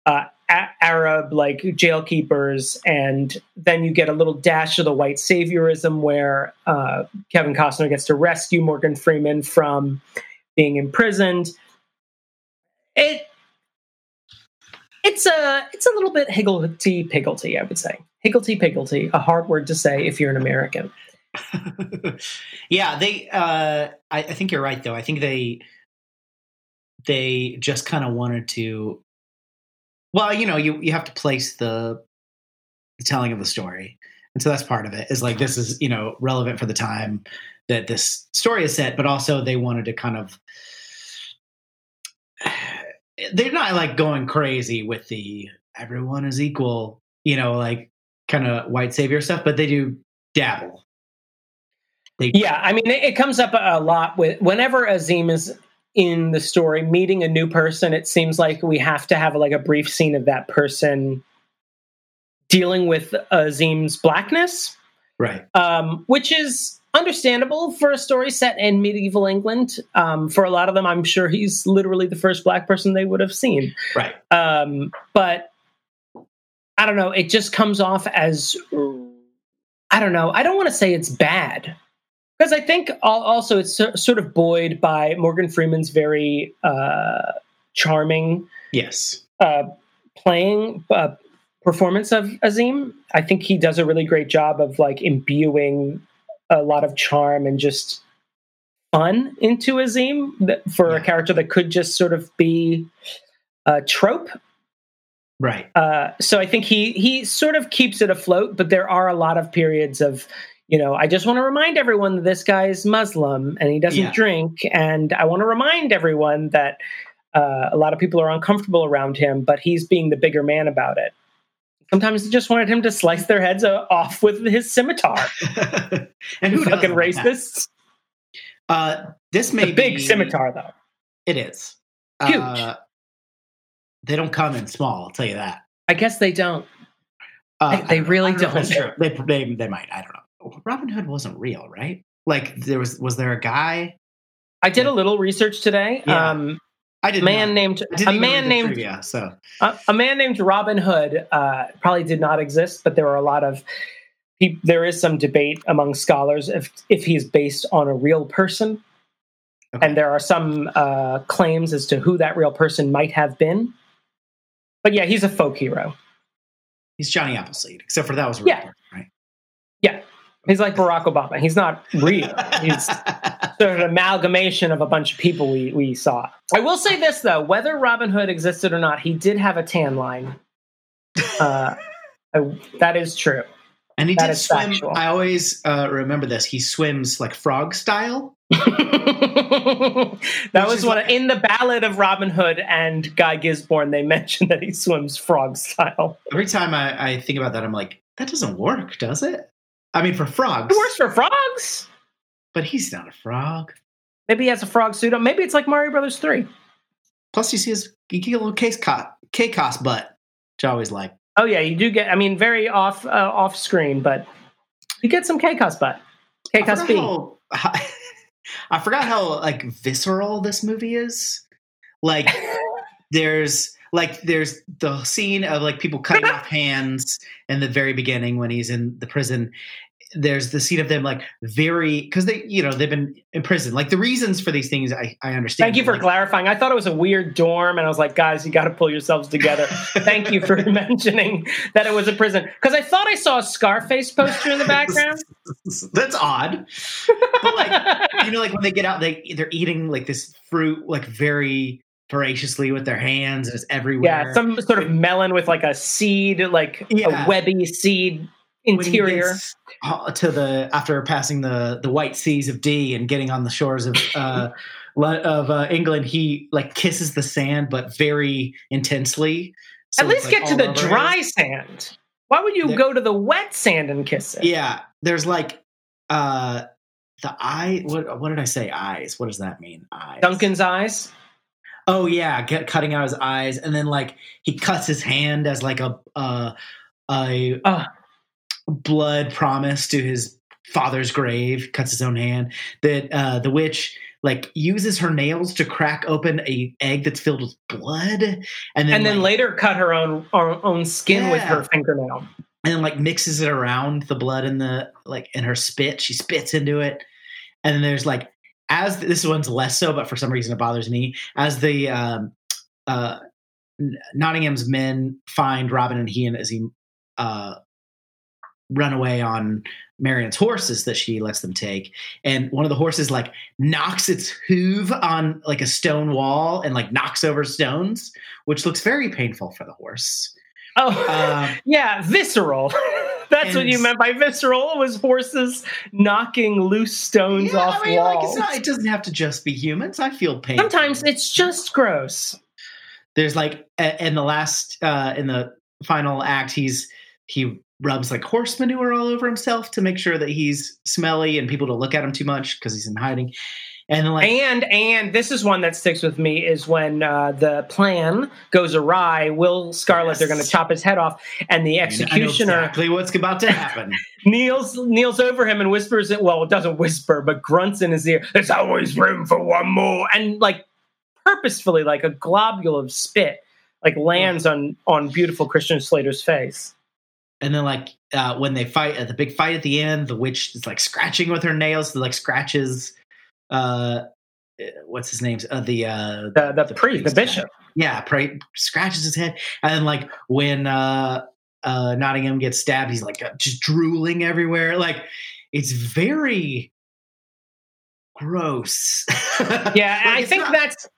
B: uh, Arab like jail keepers, and then you get a little dash of the white saviorism where uh, Kevin Costner gets to rescue Morgan Freeman from being imprisoned. It it's a it's a little bit higgledy piggledy, I would say. Higgledy piggledy, a hard word to say if you're an American. (laughs)
A: yeah, they. Uh, I, I think you're right, though. I think they they just kind of wanted to. Well, you know, you you have to place the, the telling of the story, and so that's part of it. Is like this is you know relevant for the time that this story is set, but also they wanted to kind of. (sighs) They're not like going crazy with the everyone is equal, you know, like kind of white savior stuff, but they do dabble
B: they, yeah, I mean, it, it comes up a lot with whenever Azeem is in the story meeting a new person. It seems like we have to have like a brief scene of that person dealing with Azeem's blackness,
A: right?
B: Um, which is understandable for a story set in medieval England. Um, for a lot of them, I'm sure he's literally the first black person they would have seen,
A: right?
B: Um, but I don't know. It just comes off as I don't know. I don't want to say it's bad because I think also it's sort of buoyed by Morgan Freeman's very uh, charming,
A: yes,
B: uh, playing uh, performance of Azeem. I think he does a really great job of like imbuing a lot of charm and just fun into Azeem for yeah. a character that could just sort of be a trope.
A: Right.
B: Uh, so I think he he sort of keeps it afloat, but there are a lot of periods of you know, I just want to remind everyone that this guy is Muslim and he doesn't yeah. drink. And I want to remind everyone that uh, a lot of people are uncomfortable around him, but he's being the bigger man about it. Sometimes they just wanted him to slice their heads off with his scimitar. (laughs)
A: and who
B: fucking racists?
A: Uh, this may
B: be a big scimitar, though.
A: It is
B: huge. Uh,
A: they don't come in small. I'll tell you that.
B: I guess they don't. Uh, they, they really don't. don't.
A: They, they, they might. I don't know. Robin Hood wasn't real, right? Like there was was there a guy?
B: I did a little research today.
A: Yeah. Um, I did
B: man
A: not.
B: named a man named
A: trivia, so
B: a, a, man named Robin Hood uh, probably did not exist, but there were a lot of he, there is some debate among scholars if if he's based on a real person, okay. and there are some uh, claims as to who that real person might have been. But yeah, he's a folk hero.
A: He's Johnny Appleseed, except for that was real
B: yeah.
A: Person, right?
B: Yeah, He's like Barack Obama. He's not real. He's (laughs) sort of an amalgamation of a bunch of people we, we saw. I will say this though, whether Robin Hood existed or not, he did have a tan line. (laughs) Uh, I, that is true.
A: And he that did swim. Factual. I always uh, remember this. He swims like frog style. (laughs)
B: that was one like, in the ballad of Robin Hood and Guy Gisborne. They mentioned that he swims frog style.
A: Every time I, I think about that, I'm like, that doesn't work, does it? I mean, for frogs.
B: It works for frogs.
A: But he's not a frog.
B: Maybe he has a frog suit on. Maybe it's like Mario Brothers 3.
A: Plus, you see his you get a little case K-Cos butt, which I always like.
B: Oh, yeah, you do get, I mean, very off uh, off screen, but you get some K-Cos butt. K-Cos B. How, how, (laughs)
A: I forgot how, like, visceral this movie is. Like, (laughs) there's like there's the scene of like people cutting off (laughs) hands in the very beginning when he's in the prison there's the scene of them like very because they you know they've been in prison. Like the reasons for these things i, I understand.
B: Thank you for
A: like,
B: clarifying. I thought it was a weird dorm and i was like guys you got to pull yourselves together. Thank you for (laughs) mentioning that it was a prison. Because i thought i saw a scarface poster in the background. (laughs)
A: That's odd. But like you know like when they get out they they're eating like this fruit like very voraciously with their hands and it's everywhere.
B: Yeah, some sort of melon with like a seed, like yeah. a webby seed interior.
A: To the after passing the the white seas of D and getting on the shores of uh, (laughs) of uh, England, he like kisses the sand, but very intensely.
B: So At least like get to the dry sand. Why would you
A: There-
B: go to the wet sand and kiss it?
A: Yeah, there's like uh the eye. What what did I say? Eyes. What does that mean? Eyes.
B: Duncan's eyes.
A: Oh yeah, get cutting out his eyes, and then like he cuts his hand as like a uh, a
B: Ah.
A: Blood promise to his father's grave. Cuts his own hand. That uh, the witch like uses her nails to crack open a egg that's filled with blood, and then
B: and then
A: like,
B: later cut her own her own skin with her fingernail.
A: and then like mixes it around the blood in the like in her spit. She spits into it, and then there's like as this one's less so, but for some reason it bothers me. As the um, uh, Nottingham's men find Robin and he and as he uh, run away on Marion's horses that she lets them take, and one of the horses like knocks its hoof on like a stone wall and like knocks over stones, which looks very painful for the horse.
B: Oh,
A: Um, (laughs)
B: yeah, visceral. (laughs) That's what you meant by visceral. Was horses knocking loose stones
A: Yeah,
B: off
A: I mean, like,
B: walls.
A: it's not, it doesn't have to just be humans. I feel pain.
B: Sometimes it's just gross.
A: there's like in the last uh in the final act, he's he rubs like horse manure all over himself to make sure that he's smelly and people don't look at him too much because he's in hiding. And like
B: And and this is one that sticks with me is when uh, the plan goes awry. Will Scarlet
A: Yes.
B: they're going to chop his head off, and the
A: I
B: executioner
A: exactly what's about to happen. (laughs)
B: kneels kneels over him and whispers it. Well, it doesn't whisper, but grunts in his ear. There's always room for one more, and like purposefully, like a globule of spit, like lands on on beautiful Christian Slater's face.
A: And then like uh when they fight at the big fight at the end, the witch is like scratching with her nails, so like scratches uh what's his name? Uh, the uh
B: The the, priest, the
A: priest,
B: bishop.
A: yeah, pray, scratches his head, and then like when uh, uh, Nottingham gets stabbed, he's like uh, just drooling everywhere. Like it's very gross. (laughs)
B: Yeah, and
A: Like,
B: I think
A: not-
B: that's.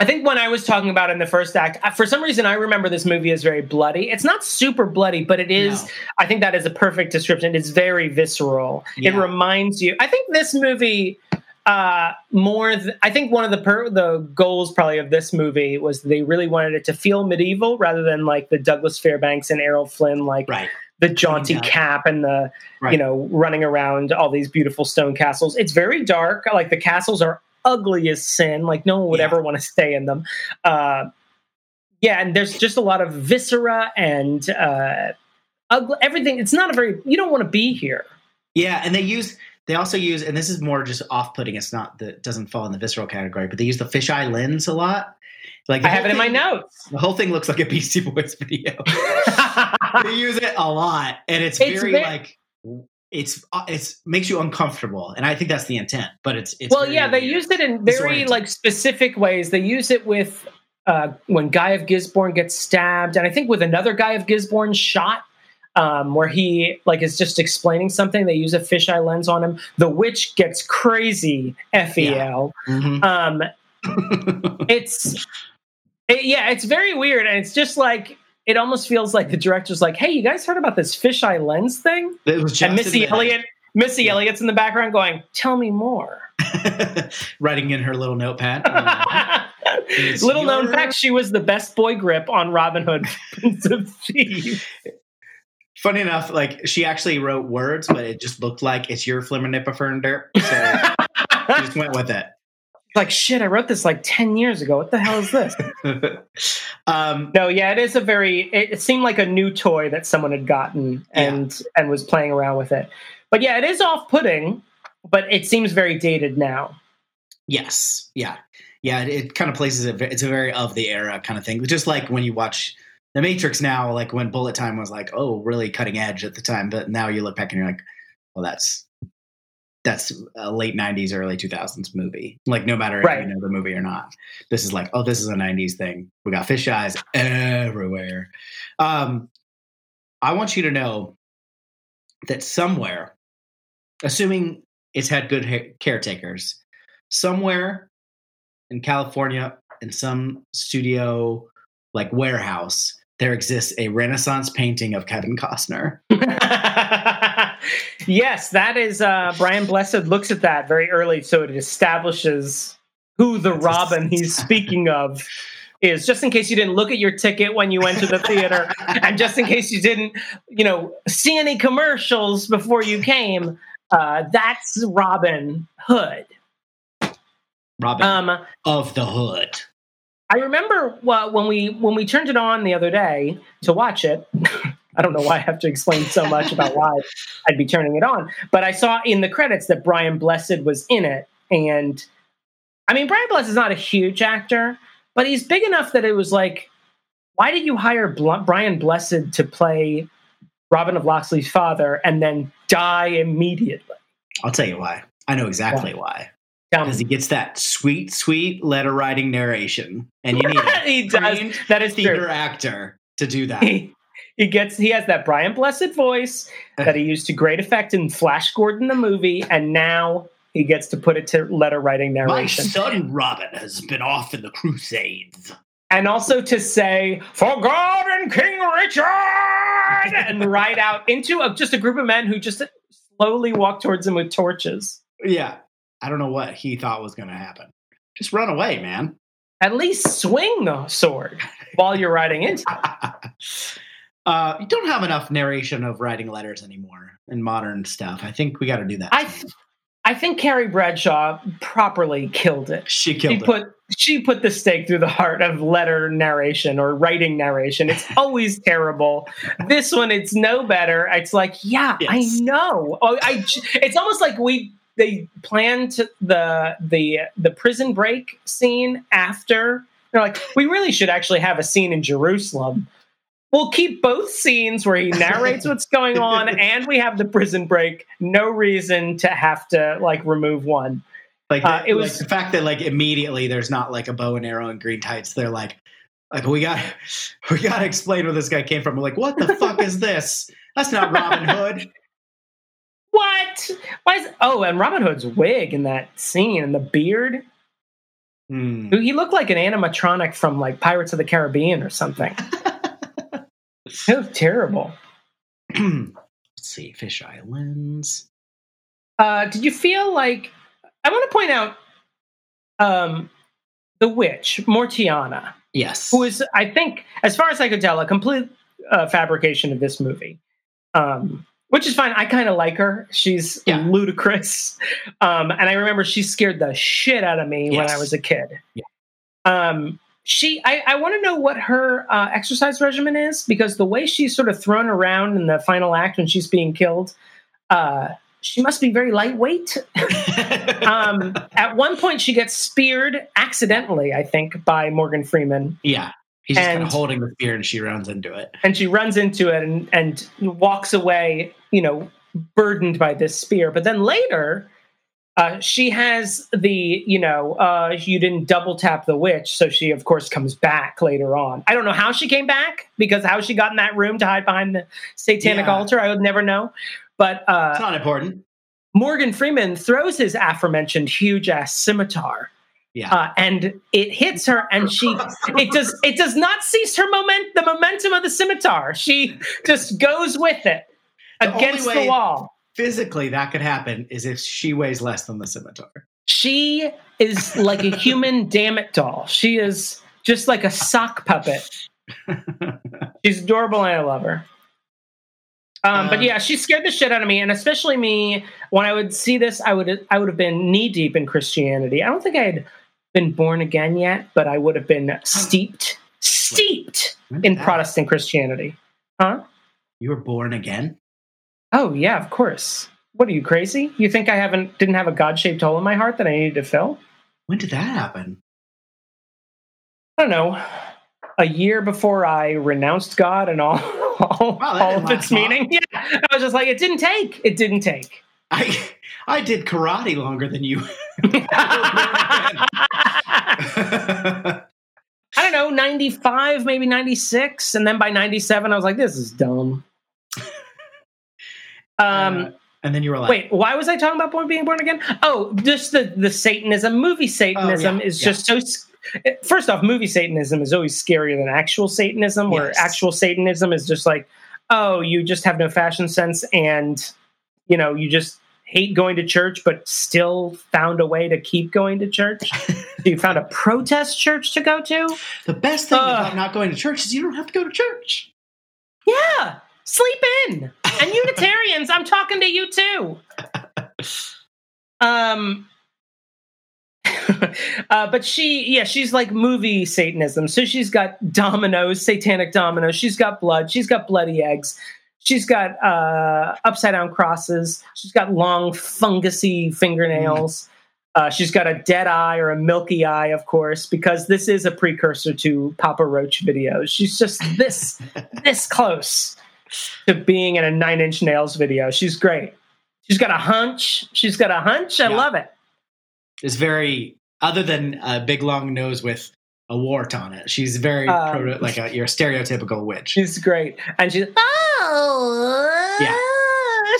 B: I think when I was talking about in the first act, for some reason I remember this movie as very bloody. It's not super bloody, but it is.
A: No.
B: I think that is a perfect description. It's very visceral. It reminds you. I think this movie. Uh, more. Th- I think one of the per- the goals probably of this movie was they really wanted it to feel medieval rather than like the Douglas Fairbanks and Errol Flynn, like
A: right,
B: the jaunty
A: Yeah.
B: cap and the
A: right.
B: you know running around all these beautiful stone castles it's very dark like the castles are ugly as sin like no one would
A: Yeah.
B: ever want to stay in them uh yeah and there's just a lot of viscera and uh ugly everything it's not a very you don't want to be here
A: Yeah, and they use they also use, and this is more just off putting. It's not that doesn't fall in the visceral category, but they use the fisheye lens a lot. Like
B: i have it
A: whole
B: in my notes
A: The whole thing looks like a Beastie Boys (laughs) video. (laughs) they use it a lot, and it's,
B: It's
A: very
B: ve-
A: like it's uh, it's makes you uncomfortable, and I think that's the intent. But it's it's
B: well yeah they used it in very like specific ways they use it with uh, when guy of gisborne gets stabbed and i think with another guy of gisborne shot um, where he like is just explaining something they use a fisheye lens on him the witch gets crazy fel
A: Mhm.
B: um, (laughs) it's it- yeah it's very weird and it's just like it almost feels like the director's like hey you guys heard about this fisheye lens thing
A: It was just
B: and missy elliott missy
A: Yeah.
B: elliott's in the background going tell me more (laughs)
A: writing in her little notepad. (laughs) Uh,
B: Little known fact: she was the best boy grip on Robin Hood, Prince of Thieves.
A: funny enough, like she actually wrote words, but it just looked like it's your flimmernipifernder. So (laughs) she just went with it.
B: Like shit, I wrote this like ten years ago. What the hell is this? (laughs)
A: um,
B: no, yeah, it is a very. It, it seemed like a new toy that someone had gotten and and was playing around with it. But yeah, it is off-putting, but it seems very dated now.
A: yes, yeah, yeah. It, it kind of places it. It's a very of the era kind of thing. Just like when you watch The Matrix now, like when Bullet Time was like, oh, really cutting edge at the time, but now you look back and you're like, well, that's that's a late '90s, early 2000s movie. Like, no matter if you know the movie or not, this is like, oh, this is a '90s thing. We got fish eyes everywhere. Um, I want you to know that somewhere, assuming it's had good ha- caretakers, somewhere in California, in some studio like warehouse, there exists a Renaissance painting of Kevin Costner. (laughs)
B: yes, that is. Uh, Brian Blessed looks at that very early, so it establishes who the Robin he's speaking of is just in case you didn't look at your ticket when you went to the theater (laughs) and just in case you didn't you know see any commercials before you came uh, that's robin hood
A: Robin
B: um,
A: of the Hood.
B: i remember when we when we turned it on the other day to watch it i don't know why i have to explain so much about why i'd be turning it on but i saw in the credits that brian blessed was in it and i mean brian blessed is not a huge actor but he's big enough that it was like, why did you hire Bl- Brian Blessed to play Robin of Locksley's father and then die immediately?
A: I'll tell you why. I know exactly why. Because he gets that sweet, sweet letter writing narration, and you need a (laughs)
B: he does. That is
A: theater
B: true.
A: actor to do that.
B: He, he gets he has that Brian Blessed voice eh. that he used to great effect in Flash Gordon the movie, and now he gets to put it to letter writing narration.
A: My son Robin has been off in the Crusades.
B: and also to say for God and King Richard, (laughs) and ride out into a, just a group of men who just slowly walk towards him with torches.
A: Yeah, I don't know what he thought was going to happen. Just run away, man.
B: At least swing the sword while you're riding into (laughs) it.
A: Uh, you don't have enough narration of writing letters anymore in modern stuff. I think we got to do that.
B: I, th- I think Carrie Bradshaw properly killed it.
A: she
B: She
A: killed it.
B: put she put the stake through the heart of letter narration or writing narration. It's (laughs) always terrible. This one, it's no better. It's like, yeah,
A: Yes.
B: I know. Oh, I. It's almost like we they planned the the the prison break scene after. They're like, we really should actually have a scene in Jerusalem. We'll keep both scenes where he narrates what's going on, (laughs) and we have the prison break. No reason to have to like remove one.
A: like,
B: uh, it
A: like
B: was-
A: the fact that like immediately there's not like a bow and arrow and green tights. They're like, like we got (laughs) we got to explain where this guy came from. We're like, what the fuck is this? That's not Robin Hood. (laughs)
B: What? Why is oh, and Robin Hood's wig in that scene and the beard.
A: Hmm.
B: He looked like an animatronic from like Pirates of the Caribbean or something. It was terrible. (clears throat)
A: Let's see, Fish Islands.
B: Uh, did you feel like I want to point out um, the witch Mortianna,
A: Yes.
B: who is I think, as far as I could tell, a complete uh, fabrication of this movie. Um, which is fine. I kind of like her. She's
A: Yeah.
B: ludicrous. Um, and I remember she scared the shit out of me when I was a kid.
A: Yeah.
B: Um, she, I, I want to know what her uh, exercise regimen is because the way she's sort of thrown around in the final act when she's being killed, uh, she must be very lightweight. (laughs) um, at one point, she gets speared accidentally, I think, by Morgan Freeman,
A: yeah. He's just kind of holding the spear and she runs into it.
B: and she runs into it and, and walks away, you know, burdened by this spear. But then later, uh, she has the, you know, uh, you didn't double tap the witch, so she of course comes back later on. I don't know how she came back because how she got in that room to hide behind the satanic
A: Yeah.
B: altar, I would never know. But
A: It's
B: uh,
A: not important.
B: Morgan Freeman throws his aforementioned huge ass scimitar.
A: Yeah.
B: Uh, and it hits her, and she (laughs) it does it does not cease her moment the momentum of the scimitar. She just goes with it
A: The
B: against
A: only
B: the wall.
A: Physically, that could happen is if she weighs less than the scimitar.
B: She is like a human (laughs) damn it doll. She is just like a sock puppet. (laughs) She's adorable and I love her. Um, but
A: Um,
B: yeah, she scared the shit out of me, and especially me when I would see this, I would I would have been knee deep in Christianity. I don't think I had been born again yet, but I would have been steeped, steeped in Protestant Christianity. Huh?
A: You were born again?
B: Oh yeah, of course. What are you crazy? You think I haven't didn't have a God shaped hole in my heart that I needed to fill?
A: When did that happen?
B: I don't know. A year before I renounced God and all (laughs) all,
A: Wow,
B: all of its
A: long.
B: meaning. (laughs) Yeah, I was just like, it didn't take. It didn't take.
A: I I did karate longer than you. (laughs)
B: I don't know, 95, maybe 96. And then by 97, I was like, this is dumb. Um,
A: Uh, and then you were like,
B: wait, why was I talking about born, being born again? Oh, just the, the Satanism. Movie Satanism
A: Oh, yeah,
B: is
A: yeah.
B: just so. First off, movie Satanism is always scarier than actual Satanism, where
A: Yes.
B: actual Satanism is just like, oh, you just have no fashion sense and, you know, you just hate going to church, but still found a way to keep going to church. (laughs) You found a protest church to go to?
A: The best thing
B: Ugh.
A: about not going to church is you don't have to go to church.
B: Yeah, sleep in. And Unitarians, I'm talking to you too. Um, (laughs) uh, but she, yeah, she's like movie Satanism. So she's got dominoes, satanic dominoes. She's got blood. She's got bloody eggs. She's got uh, upside down crosses. She's got long fungusy fingernails. Uh, she's got a dead eye or a milky eye, of course, because this is a precursor to Papa Roach videos. She's just this (laughs) this close to being in a Nine Inch Nails video. She's great. She's got a hunch. She's got a hunch. I
A: Yeah.
B: love it.
A: It's very other than a big long nose with a wart on it. She's very
B: Um,
A: proto, like a, your stereotypical witch.
B: She's great, and she's oh
A: Yeah.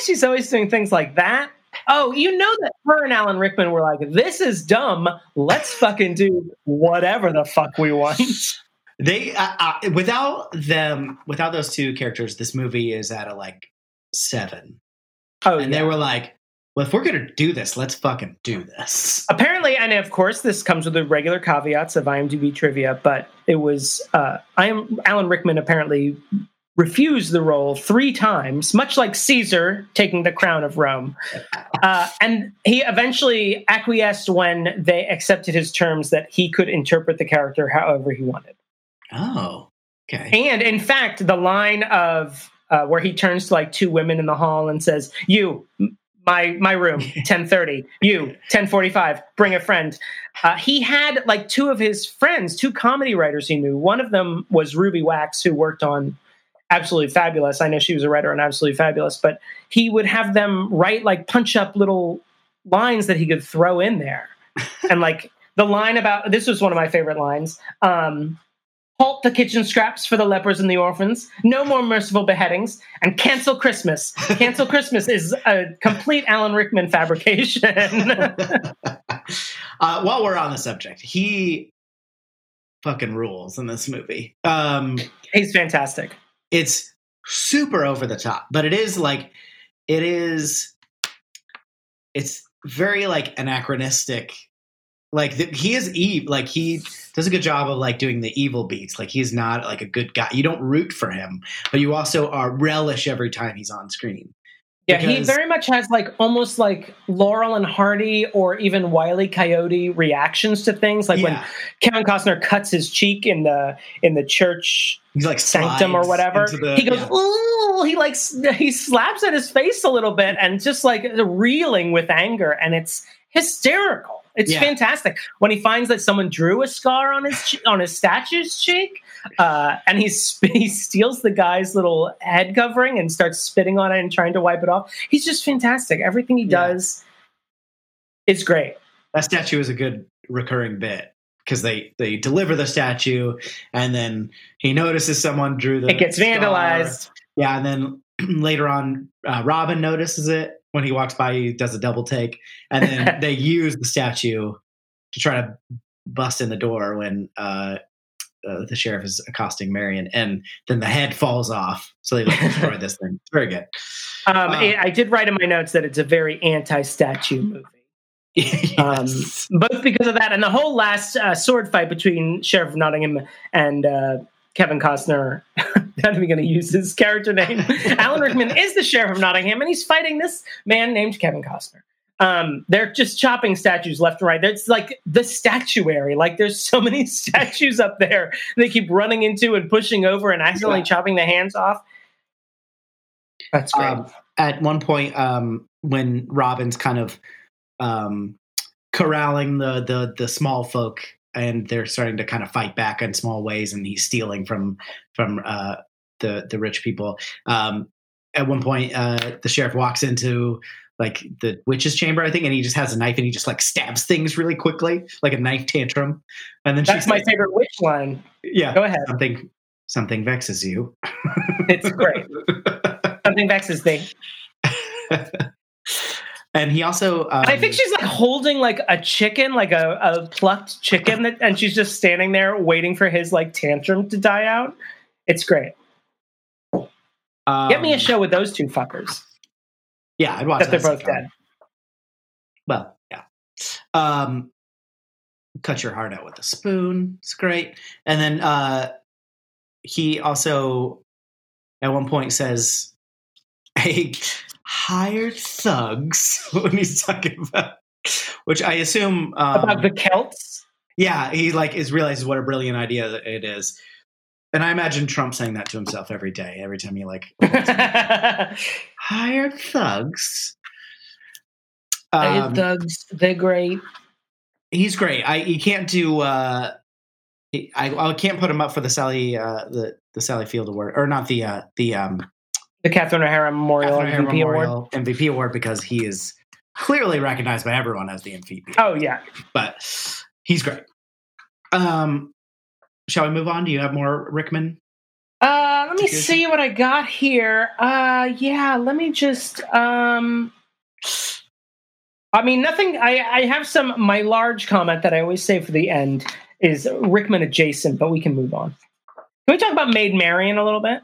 B: She's always doing things like that. Oh, you know that her and Alan Rickman were like, "This is dumb. Let's fucking do whatever the fuck we want." (laughs)
A: They uh, uh, without them, without those two characters, this movie is at a like seven.
B: Oh,
A: and
B: yeah.
A: they were like, "Well, if we're gonna do this, let's fucking do this."
B: apparently and of course this comes with the regular caveats of imdb trivia but it was uh, i am alan rickman apparently refused the role three times much like caesar taking the crown of rome (laughs) uh, and he eventually acquiesced when they accepted his terms that he could interpret the character however he wanted
A: Oh, okay.
B: and in fact, the line of uh, where he turns to like two women in the hall and says, "You, my my room, (laughs) ten thirty. You, ten forty five. Bring a friend." Uh, he had like two of his friends, two comedy writers he knew. One of them was Ruby Wax, who worked on Absolutely Fabulous. I know she was a writer on Absolutely Fabulous, but he would have them write like punch up little lines that he could throw in there, (laughs) and like the line about this was one of my favorite lines. Um, halt the kitchen scraps for the lepers and the orphans, no more merciful beheadings, and cancel Christmas. Cancel (laughs) Christmas is a complete Alan Rickman fabrication. (laughs)
A: uh, while we're on the subject, he fucking rules in this movie. Um,
B: He's fantastic.
A: it's super over the top, but it is like it is. It's very like anachronistic. Like the, he is evil. Like he does a good job of like doing the evil beats. Like he's not like a good guy. You don't root for him, but you also are relish every time he's on screen.
B: Yeah, he very much has like almost like Laurel and Hardy or even Wiley Coyote reactions to things. Like when Kevin Costner cuts his cheek in the in the church
A: he's like
B: sanctum or whatever.
A: the-
B: he goes,
A: yeah.
B: ooh, he like he slaps at his face a little bit and just like reeling with anger, and it's hysterical. It's
A: Yeah.
B: fantastic when he finds that someone drew a scar on his che- on his statue's cheek, uh, and he sp- (laughs) he steals the guy's little head covering and starts spitting on it and trying to wipe it off. He's just fantastic. Everything he
A: Yeah.
B: does is great.
A: that statue is a good recurring bit because they they deliver the statue and then he notices someone drew the
B: It gets
A: star.
B: vandalized.
A: yeah and then (clears throat) later on uh, robin notices it when he walks by he does a double take and then (laughs) they use the statue to try to bust in the door when uh, uh, the sheriff is accosting marion and then the head falls off so they like destroy (laughs) this thing it's very good
B: Um,
A: Wow.
B: I did write in my notes that it's a very anti-statue movie. (laughs) Um, both because of that and the whole last uh, sword fight between Sheriff Nottingham and uh, Kevin Costner. I'm not even going to use his character name. (laughs) Alan Rickman is the Sheriff of Nottingham, and he's fighting this man named Kevin Costner. Um, they're just chopping statues left and right. It's like the statuary. Like there's so (laughs) many statues up there they keep running into and pushing over and accidentally
A: Yeah.
B: chopping the hands off. That's great.
A: um, at one point um, when Robin's kind of um, corralling the, the the small folk and they're starting to kind of fight back in small ways and he's stealing from from uh, the the rich people. Um, at one point, uh, the sheriff walks into like the witch's chamber, I think, and he just has a knife and he just like stabs things really quickly, like a knife tantrum. And then
B: That's my
A: like,
B: favorite witch line.
A: yeah,
B: Go ahead.
A: something something vexes you.
B: It's great. (laughs) Something vexes me.
A: and he also, um,
B: And I think she's like holding like a chicken, like a, a plucked chicken, that, and she's just standing there waiting for his like tantrum to die out. It's great. Get me a
A: um,
B: show with those two fuckers
A: Yeah, I'd watch
B: that they're both dead.
A: Well, yeah. Um, cut your heart out with a spoon. It's great. And then uh, he also, at one point, says, "I hired thugs." (laughs) when he's talking about, which I assume um,
B: About the Celts.
A: yeah, he like is realizes what a brilliant idea it is. And I imagine Trump saying that to himself every day, every time he like (laughs) hired thugs. Um,
B: thugs, they're great.
A: he's great. I you can't do. Uh, I I can't put him up for the Sally uh, the the Sally Field Award or not the uh, the um,
B: The Catherine O'Hara Memorial
A: Catherine O'Hara
B: MVP Award.
A: Memorial MVP award because he is clearly recognized by everyone as the MVP.
B: Oh yeah.
A: But he's great. Um, shall we move on? Do you have more Rickman?
B: Uh, let me
A: Here's-
B: see what I got here. Uh, yeah, let me just. Um, I mean, nothing. I I have some. My large comment that I always say for the end is Rickman adjacent, but we can move on. Can we talk about Maid Marian a little bit?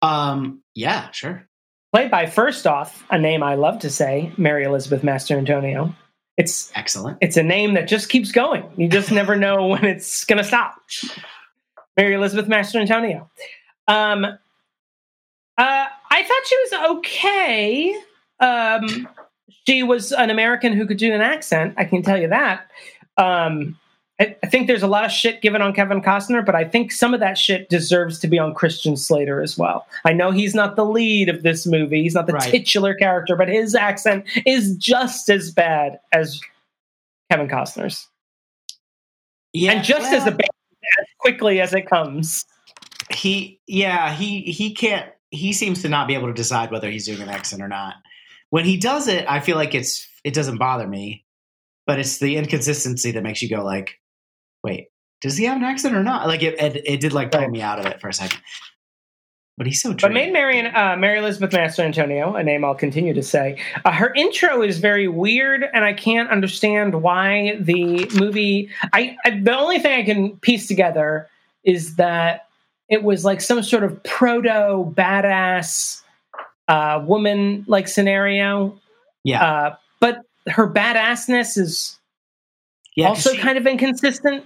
A: Um, yeah, sure.
B: Played by first off a name I love to say, Mary Elizabeth Mastrantonio. It's
A: Excellent.
B: it's a name that just keeps going. You just (laughs) never know when it's going to stop. Mary Elizabeth Mastrantonio. Um, uh, I thought she was okay. Um, she was an American who could do an accent. I can tell you that. Um, I, I think there's a lot of shit given on Kevin Costner, but I think some of that shit deserves to be on Christian Slater as well. I know he's not the lead of this movie; he's not the
A: Right.
B: titular character, but his accent is just as bad as Kevin Costner's,
A: Yeah,
B: and just as bad as quickly as it comes.
A: he yeah he he can't he seems to not be able to decide whether he's doing an accent or not when he does it i feel like it's it doesn't bother me but it's the inconsistency that makes you go like wait does he have an accent or not like it it, it did like pull me out of it for a second but he's so
B: But
A: trained.
B: Maid Marian, uh, Mary Elizabeth Mastrantonio, a name I'll continue to say, uh, her intro is very weird, and I can't understand why the movie. I, I the only thing I can piece together is that it was like some sort of proto badass uh, woman like scenario.
A: yeah
B: Uh, but her badassness is
A: yeah
B: also
A: she-
B: kind of inconsistent.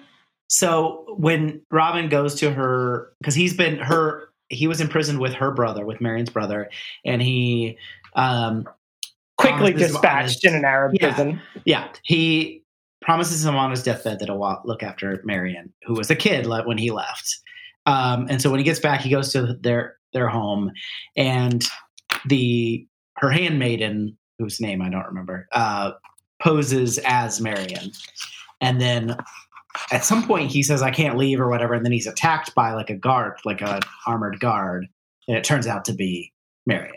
A: so when robin goes to her because he's been her he was in prison with her brother with marion's brother and he um
B: Quickly dispatched in an Arab
A: Yeah.
B: prison.
A: Yeah, he promises him on his deathbed that he'll look after Marion, who was a kid when he left. Um, and so when he gets back, he goes to their their home, and the her handmaiden, whose name I don't remember, uh, poses as Marion, and then at some point he says, "I can't leave" or whatever, and then he's attacked by like a guard, like a armored guard, and it turns out to be Marion.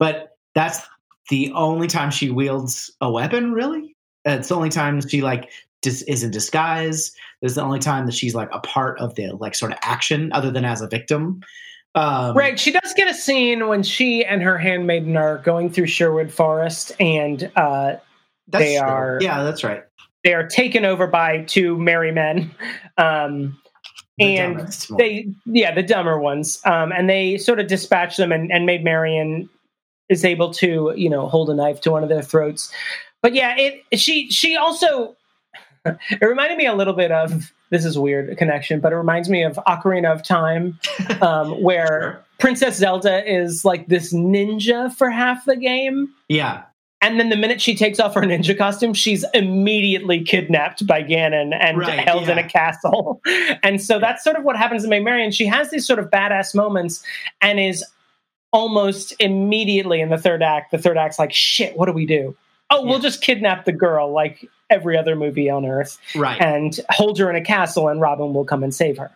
A: But that's the only time she wields a weapon, really. It's the only time she like dis- is in disguise. This is the only time that she's like a part of the like sort of action, other than as a victim. Um,
B: Right. She does get a scene when she and her handmaiden are going through Sherwood Forest and uh,
A: that's
B: they
A: true.
B: are-
A: Yeah, that's right.
B: they are taken over by two merry men. Um,
A: The
B: and they, yeah, the dumber ones. Um, and they sort of dispatch them, and, and Maid Marian is able to, you know, hold a knife to one of their throats. But yeah, it she she also (laughs) it reminded me a little bit of this is a weird connection, but it reminds me of Ocarina of Time, (laughs) um, where
A: Sure.
B: Princess Zelda is like this ninja for half the game.
A: yeah,
B: And then the minute she takes off her ninja costume, she's immediately kidnapped by Ganon and
A: Right,
B: held in a castle. (laughs) And so that's sort of what happens to Maid Marian. She has these sort of badass moments and is almost immediately in the third act. The third act's like, shit, what do we do? Oh, we'll just kidnap the girl like every other movie on Earth
A: right.
B: and hold her in a castle, and Robin will come and save her.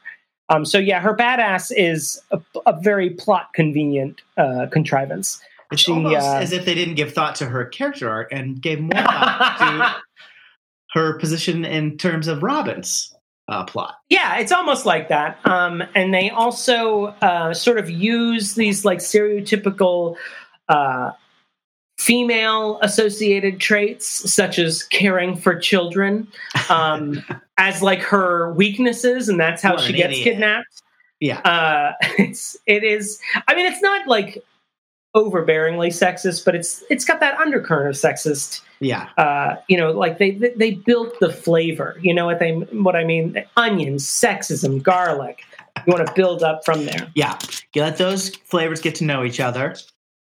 B: Um, so yeah, her badass is a, a very plot convenient uh, contrivance.
A: It's
B: she,
A: almost
B: uh,
A: as if they didn't give thought to her character arc and gave more (laughs) thought to her position in terms of Robin's uh, plot.
B: Yeah, it's almost like that. Um, and they also uh, sort of use these like stereotypical uh, female associated traits, such as caring for children, um, (laughs) as like her weaknesses, and that's how
A: What
B: she gets
A: idiot.
B: kidnapped.
A: Yeah.
B: Uh, (laughs) it's it is. I mean, it's not like overbearingly sexist, but it's it's got that undercurrent of sexist.
A: Yeah.
B: Uh, you know, like they they built the flavor. You know what they what I mean? Onions, sexism, garlic. You want to build up from there.
A: Yeah. You let those flavors get to know each other.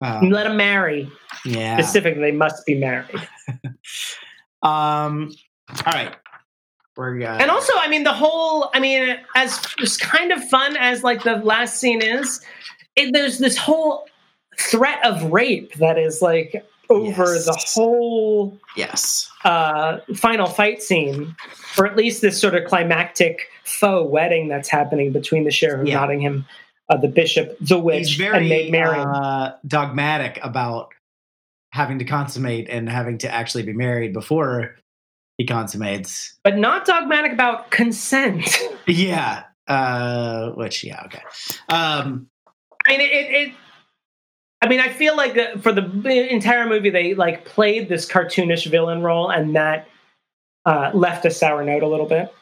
B: You
A: Um,
B: let them marry.
A: yeah.
B: Specifically, they must be married. (laughs)
A: Um. All right. We're uh,
B: And also, I mean, the whole, I mean, as as kind of fun as like the last scene is, it, there's this whole threat of rape that is like over
A: Yes.
B: the whole
A: yes.
B: uh, final fight scene, or at least this sort of climactic faux wedding that's happening between the sheriff of
A: Yeah.
B: Nottingham, uh, the bishop, the witch,
A: He's
B: and
A: very
B: Maid Marian.
A: uh, dogmatic about having to consummate and having to actually be married before he consummates.
B: but not dogmatic about consent.
A: Yeah. Uh. Which. Yeah. Okay. Um.
B: I mean, it, it, it. I mean, I feel like for the entire movie, they like played this cartoonish villain role, and that uh, left a sour note a little bit.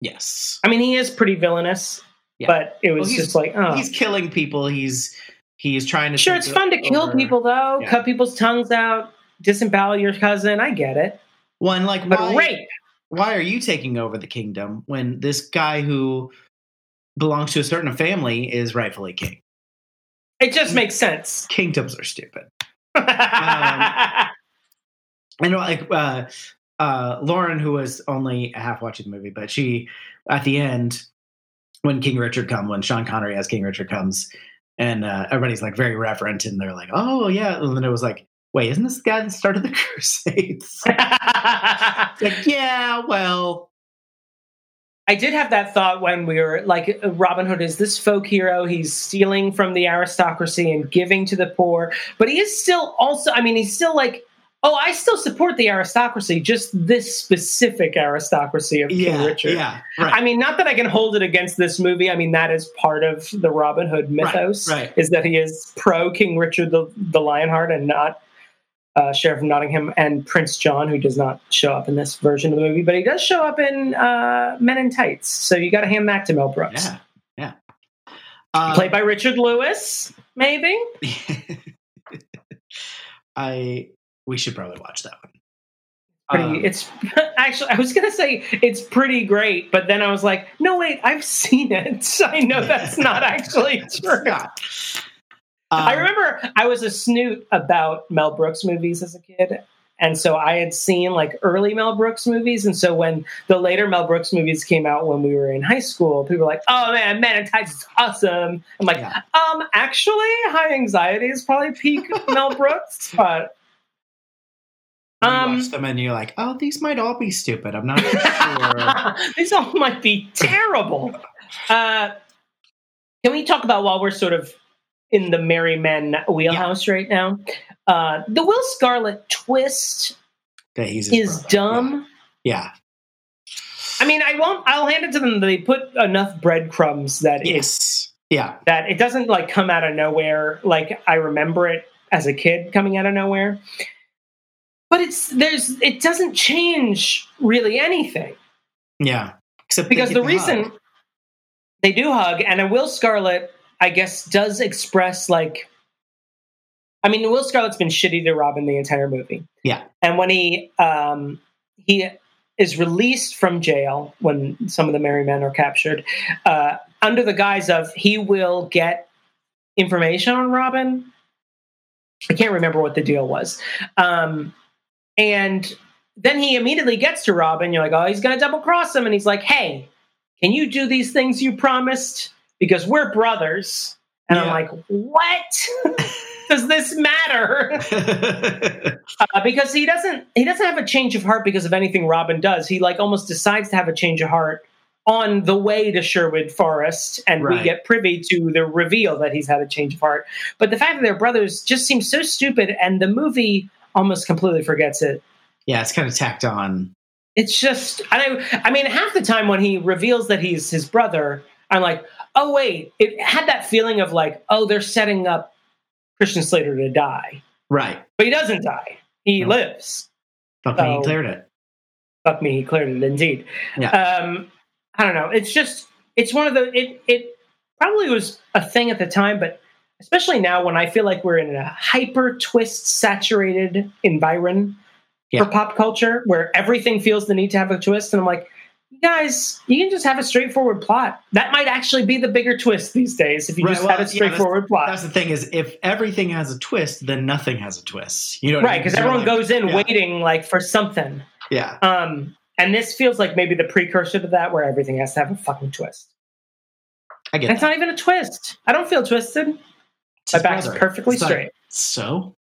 A: Yes.
B: I mean, he is pretty villainous,
A: Yeah.
B: but it was
A: Well,
B: just like, oh,
A: He's killing people. He's he's trying to.
B: sure, it's fun to kill people though,
A: Yeah.
B: cut people's tongues out, disembowel your cousin. I get it,
A: One like
B: but
A: why,
B: rape.
A: why are you taking over the kingdom when this guy who belongs to a certain family is rightfully king?
B: It just makes sense.
A: Kingdoms are stupid. I know, like uh, uh, Lauren, who was only half watching the movie, but she at the end when King Richard comes, when Sean Connery as King Richard comes, and uh, everybody's like very reverent, and they're like, "Oh yeah," and then it was like, "Wait, isn't this the guy that started the (laughs) Crusades?" (laughs) Like, yeah, well,
B: I did have that thought when we were like, uh, Robin Hood is this folk hero. He's stealing from the aristocracy and giving to the poor, but he is still also, I mean, he's still like, oh, I still support the aristocracy, just this specific aristocracy of King Richard.
A: yeah, right.
B: I mean, not that I can hold it against this movie. I mean, that is part of the Robin Hood mythos,
A: right.
B: is that he is pro King Richard the, the Lionheart and not uh, Sheriff of Nottingham and Prince John, who does not show up in this version of the movie, but he does show up in uh, Men in Tights. So you got to hand that to Mel Brooks.
A: yeah, yeah. Um,
B: Played by Richard Lewis, maybe. (laughs)
A: I we should probably watch that one.
B: Pretty.
A: Um,
B: it's (laughs) actually. I was gonna say it's pretty great, but then I was like, no, wait, I've seen it. (laughs) I know that's not actually true.
A: not.
B: I
A: Um,
B: remember I was a snoot about Mel Brooks movies as a kid. And so I had seen like early Mel Brooks movies. And so when the later Mel Brooks movies came out when we were in high school, people were like, oh man, Man in Tights is awesome. I'm like,
A: Yeah.
B: um, actually, High Anxiety is probably peak (laughs) Mel Brooks. But
A: you
B: um,
A: watch them and you're like, oh, these might all be stupid. I'm not (laughs) sure.
B: these all might be terrible. Uh, can we talk about while we're sort of in the Merry Men wheelhouse right now? Uh, the Will Scarlet twist
A: that he's
B: is
A: brother.
B: dumb.
A: Yeah.
B: I mean, I won't. I'll hand it to them. They put enough breadcrumbs that
A: yeah.
B: it
A: Yeah.
B: that it doesn't like come out of nowhere. Like I remember it as a kid coming out of nowhere. But it's there's it doesn't change really anything.
A: Yeah. Except
B: because the reason
A: hug.
B: they do hug and a will scarlet i guess does express like i mean will scarlet's been shitty to robin the entire movie
A: Yeah.
B: and when he um he is released from jail when some of the merry men are captured uh under the guise of he will get information on robin i can't remember what the deal was um and then he immediately gets to robin you're like oh he's gonna double cross him and he's like hey can you do these things you promised? Because we're brothers. And I'm like, what (laughs) does this matter? (laughs) Uh, because he doesn't he doesn't have a change of heart because of anything Robin does. He like almost decides to have a change of heart on the way to Sherwood Forest, and we get privy to the reveal that he's had a change of heart. But the fact that they're brothers just seems so stupid, and the movie almost completely forgets it.
A: yeah, it's kind of tacked on.
B: It's just, I, I mean half the time when he reveals that he's his brother, I'm like, oh wait, it had that feeling of like, oh, they're setting up Christian Slater to die.
A: Right.
B: But he doesn't die. He
A: No.
B: lives.
A: Fuck me, he cleared it.
B: Fuck me, he cleared it indeed.
A: Yeah.
B: Um I don't know. It's just it's one of the it it probably was a thing at the time, but especially now when I feel like we're in a hyper twist saturated environment
A: Yeah.
B: for pop culture where everything feels the need to have a twist. And I'm like, you guys, you can just have a straightforward plot. That might actually be the bigger twist these days if you
A: Right,
B: just
A: well,
B: have a
A: yeah, that's-
B: straightforward plot.
A: That's the thing is, if everything has a twist, then nothing has a twist. You know, what
B: right, because everyone
A: like-
B: goes in
A: yeah,
B: waiting like for something.
A: Yeah,
B: Um, and this feels like maybe the precursor to that, where everything has to have a fucking twist.
A: I get
B: And it's
A: that.
B: not even a twist. I don't feel twisted. My back's
A: brother.
B: perfectly
A: It's
B: straight.
A: So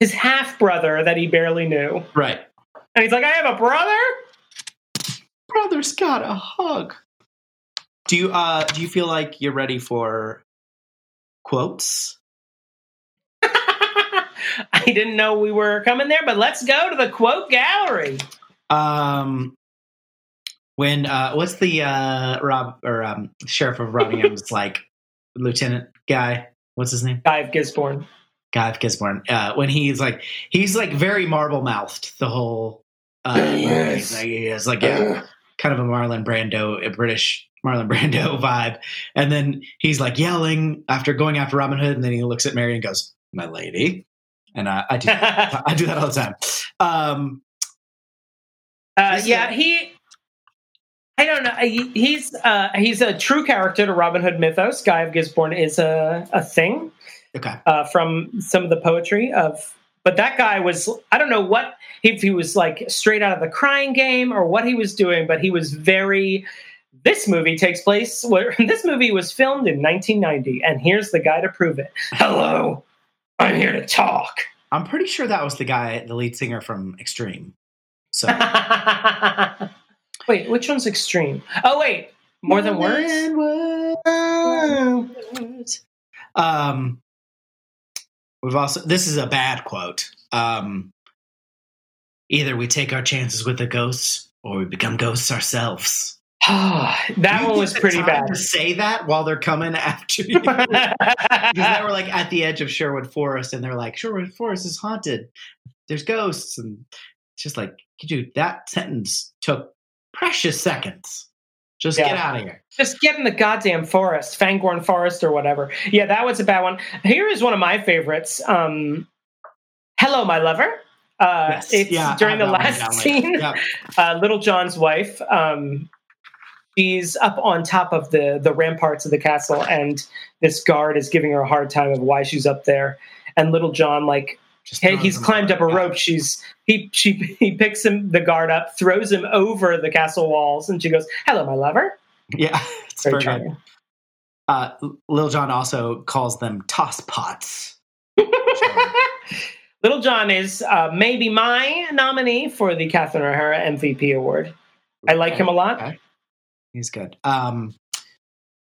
B: His half brother that he barely knew,
A: right,
B: and he's like, "I have a brother."
A: Brother's got a hug. Do you uh do you feel like you're ready for quotes? (laughs)
B: I didn't know we were coming there, but let's go to the quote gallery.
A: Um, when uh, what's the uh Rob or um sheriff of Robbingham's (laughs) like lieutenant guy? What's his name?
B: Guy of Gisborne.
A: Guy of Gisborne. Uh, when he's like he's like very marble mouthed the whole. Uh, (clears throat)
B: Yes.
A: he's like, he's like yeah, (clears throat) kind of a Marlon Brando, a British Marlon (laughs) Brando vibe, and then he's like yelling after going after Robin Hood, and then he looks at Mary and goes, "My lady," and uh, I do (laughs) I do that all the time. Um,
B: Uh, yeah, he. I don't know. He, he's uh, he's a true character to Robin Hood mythos. Guy of Gisborne is a, a thing
A: okay,
B: uh, from some of the poetry of. But that guy was I don't know what if he was like straight out of the Crying Game or what he was doing, but he was very. This movie takes place where (laughs) this movie was filmed in 1990, and here's the guy to prove it. Hello, I'm here to talk.
A: I'm pretty sure that was the guy, the lead singer from Extreme. So (laughs)
B: wait, which one's extreme? Oh wait, more than words.
A: words. Um, we've also this is a bad quote. Um, either we take our chances with the ghosts, or we become ghosts ourselves. (sighs)
B: that one was pretty bad.
A: To say that while they're coming after you. (laughs) Because they were like at the edge of Sherwood Forest, and they're like, Sherwood Forest is haunted. There's ghosts, and it's just like, dude, that sentence took precious seconds. Just
B: Yeah.
A: get out of here.
B: Just get in the goddamn forest, Fangorn Forest or whatever. Yeah, that was a bad one. Here is one of my favorites. Um, Hello, my lover. Uh,
A: Yes.
B: It's
A: Yeah,
B: during the
A: one
B: last scene.
A: Yep. (laughs)
B: uh, Little John's wife. Um, she's up on top of the the ramparts of the castle, and this guard is giving her a hard time of why she's up there. And Little John, like, hey, he's climbed up a rope. She's he she (laughs) he picks him the guard up, throws him over the castle walls, and she goes, "Hello, my lover."
A: Yeah, (laughs) it's
B: Very
A: very good. Uh, Lil John also calls them toss pots. (laughs)
B: Little John is uh, maybe my nominee for the Catherine O'Hara MVP award. I like him a lot.
A: Okay. He's good. Um,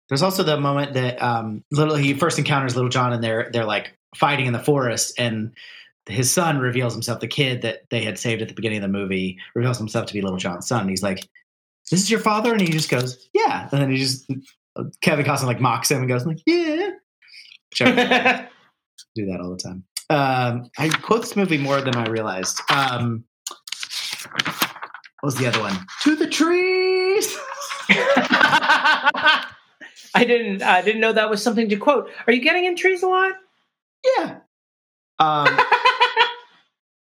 A: there's also the moment that um, little he first encounters Little John, and they're they're like fighting in the forest, and his son reveals himself. The kid that they had saved at the beginning of the movie reveals himself to be Little John's son. He's like, "This is your father," and he just goes, "Yeah," and then he just Kevin Costner like mocks him and goes like, "Yeah." I (laughs) do that all the time. Um, I quote this movie more than I realized. Um, what was the other one? To the trees. (laughs)
B: I didn't I didn't know that was something to quote. Are you getting in trees a lot?
A: Yeah. Um,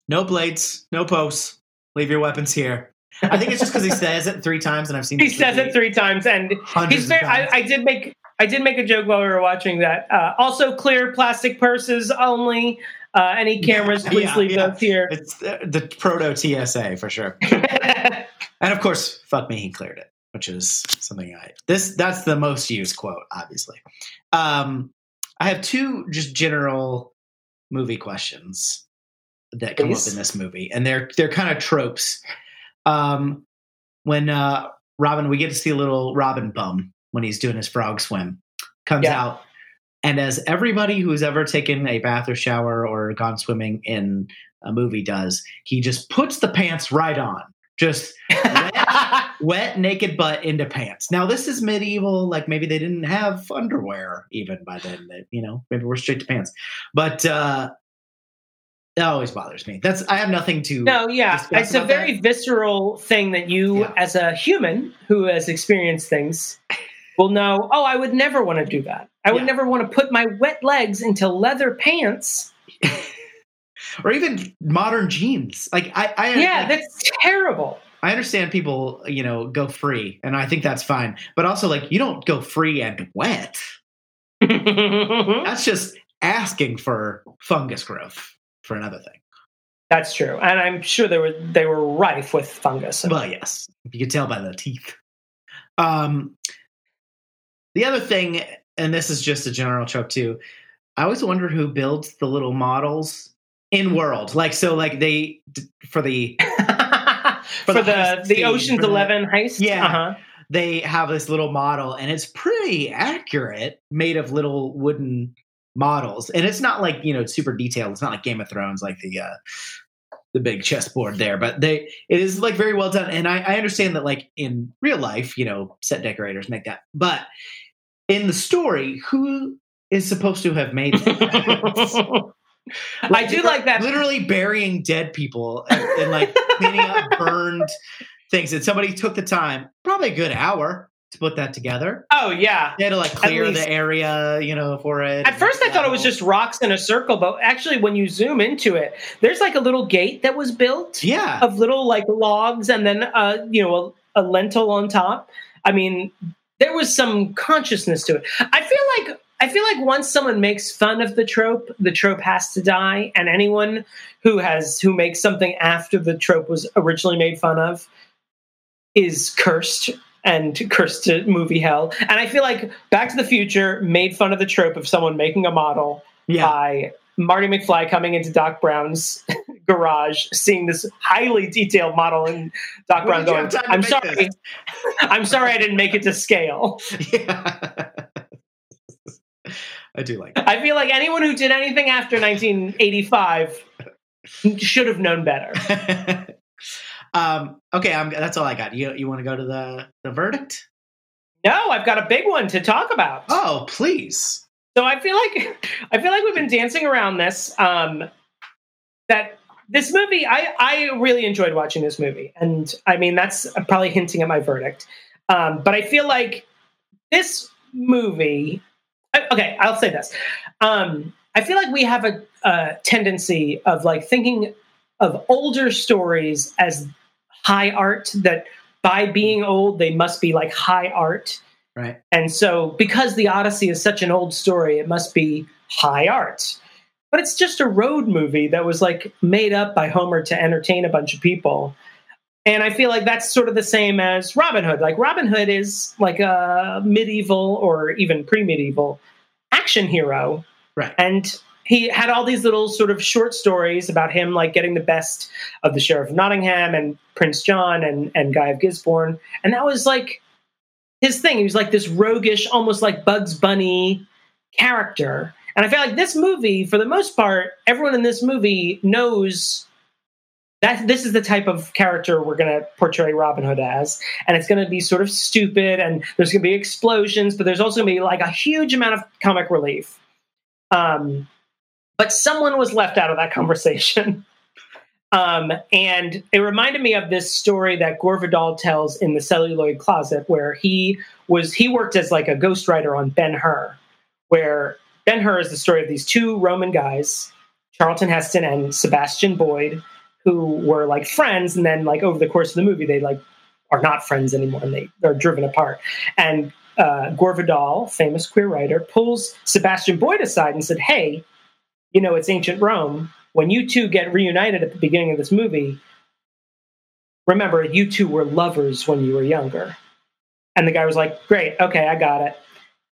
A: no blades, no posts. Leave your weapons here. I think it's just because he (laughs) says it three times, and I've seen.
B: he says it three times, and he's very. I,
A: times.
B: I did make I did make a joke while we were watching that. Uh, also, clear plastic purses only. Uh, any cameras, (laughs) please
A: Yeah,
B: leave
A: yeah.
B: those here.
A: It's the, the proto TSA for sure, (laughs) and of course, fuck me, he cleared it, which is something I this that's the most used quote, obviously. Um, I have two just general movie questions that come
B: Please.
A: up in this movie, and they're they're kind of tropes. Um, when uh, Robin, we get to see a little Robin bum when he's doing his frog swim, comes
B: Yeah.
A: out, and as everybody who's ever taken a bath or shower or gone swimming in a movie does, he just puts the pants right on, just wet (laughs) naked butt into pants. Now this is medieval, like maybe they didn't have underwear even by then. That you know, maybe we're straight to pants, but uh, that always bothers me. That's I have nothing to.
B: No, yeah, it's a very visceral thing that you,
A: Yeah.
B: as a human who has experienced things, will know. Oh, I would never want to do that. I would
A: Yeah.
B: never want to put my wet legs into leather pants. (laughs)
A: or even modern jeans. Like I, I
B: Yeah, that's terrible.
A: I understand people, you know, go free, and I think that's fine. But also, like, you don't go free and wet. (laughs) That's just asking for fungus growth for another thing.
B: That's true, and I'm sure they were they were rife with fungus.
A: Well, yes, you can tell by the teeth. Um, the other thing, and this is just a general trope too. I always wonder who builds the little models in world. Like, so, like they (laughs) for the
B: for,
A: the
B: the the
A: scene,
B: Ocean's
A: for the-
B: Eleven heist.
A: Yeah.
B: Uh-huh.
A: they have this little model, and it's pretty accurate, made of little wooden models, and it's not like you know super detailed. It's not like Game of Thrones, like the uh, the big chessboard there, but they it is like very well done. And I, I understand that like in real life, you know, set decorators make that, but in the story, who is supposed to have made that? (laughs)
B: I do like that.
A: Literally burying dead people and, and like cleaning up burned things. And somebody took the time, probably a good hour, to put that together.
B: Oh yeah.
A: They had to like clear the area, you know, for it.
B: At first, I thought it was just rocks in a circle, but actually, when you zoom into it, there's like a little gate that was built
A: yeah,
B: of little like logs, and then uh, you know a, a lentil on top. I mean, there was some consciousness to it. I feel like I feel like once someone makes fun of the trope, the trope has to die, and anyone who has who makes something after the trope was originally made fun of is cursed and cursed to movie hell. And I feel like Back to the Future made fun of the trope of someone making a model
A: yeah.
B: by Marty McFly coming into Doc Brown's (laughs) garage, seeing this highly detailed model, and Doc
A: When
B: Brown going,
A: have time to
B: "I'm sorry,
A: this?" (laughs)
B: I'm sorry, I didn't make it to scale."
A: yeah. (laughs) I do like that.
B: I feel like anyone who did anything after 1985 should have known better.
A: Um, okay, I'm, that's all I got. You you want to go to the the verdict?
B: No, I've got a big one to talk about.
A: Oh, please.
B: So I feel like (laughs) I feel like we've been dancing around this. Um, that this movie, I I really enjoyed watching this movie, and I mean that's probably hinting at my verdict. Um, but I feel like this movie. I- Okay, I'll say this. Um, I feel like we have a, a tendency of like thinking of older stories as high art. That by being old, they must be like high art.
A: Right.
B: And so, because the Odyssey is such an old story, it must be high art. But it's just a road movie that was like made up by Homer to entertain a bunch of people. And I feel like that's sort of the same as Robin Hood. Like, Robin Hood is like a medieval or even pre medieval action hero.
A: Right.
B: And he had all these little sort of short stories about him like getting the best of the Sheriff of Nottingham and Prince John and, and Guy of Gisborne. And that was like his thing. He was like this roguish, almost like Bugs Bunny character. And I feel like this movie, for the most part, everyone in this movie knows that this is the type of character we're going to portray Robin Hood as. And it's going to be sort of stupid, and there's going to be explosions, but there's also going to be like a huge amount of comic relief. Um, but someone was left out of that conversation. (laughs) Um, and it reminded me of this story that Gore Vidal tells in the celluloid closet, where he was he worked as like a ghostwriter on Ben Hur, where Ben Hur is the story of these two Roman guys, Charlton Heston and Sebastian Boyd, who were like friends, and then like over the course of the movie, they like are not friends anymore, and they are driven apart. And uh, Gore Vidal, famous queer writer, pulls Sebastian Boyd aside and said, "Hey, you know it's ancient Rome. When you two get reunited at the beginning of this movie, remember you two were lovers when you were younger." And the guy was like, "Great, okay, I got it."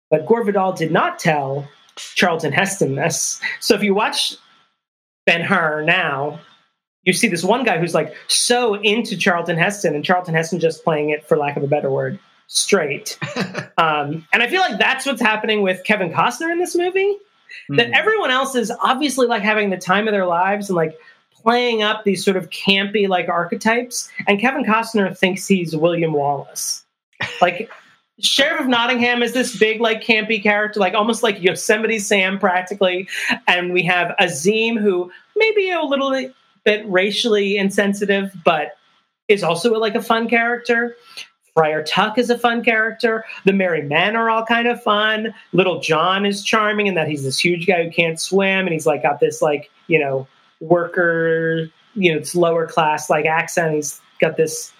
B: But Gore Vidal did not tell Charlton Heston this. So if you watch Ben Hur now, you see this one guy who's like so into Charlton Heston, and Charlton Heston just playing it, for lack of a better word, straight. (laughs) um, and I feel like that's what's happening with Kevin Costner in this movie. That
A: Mhm.
B: everyone else is obviously like having the time of their lives and like playing up these sort of campy like archetypes, and Kevin Costner thinks he's William Wallace. Like Sheriff of Nottingham is this big, like, campy character, like almost like Yosemite Sam, practically. And we have Azeem, who may be a little bit racially insensitive, but is also like a fun character. Friar Tuck is a fun character. The Merry Men are all kind of fun. Little John is charming in that he's this huge guy who can't swim, and he's like got this like you know worker, you know, it's lower class like accent. He's got this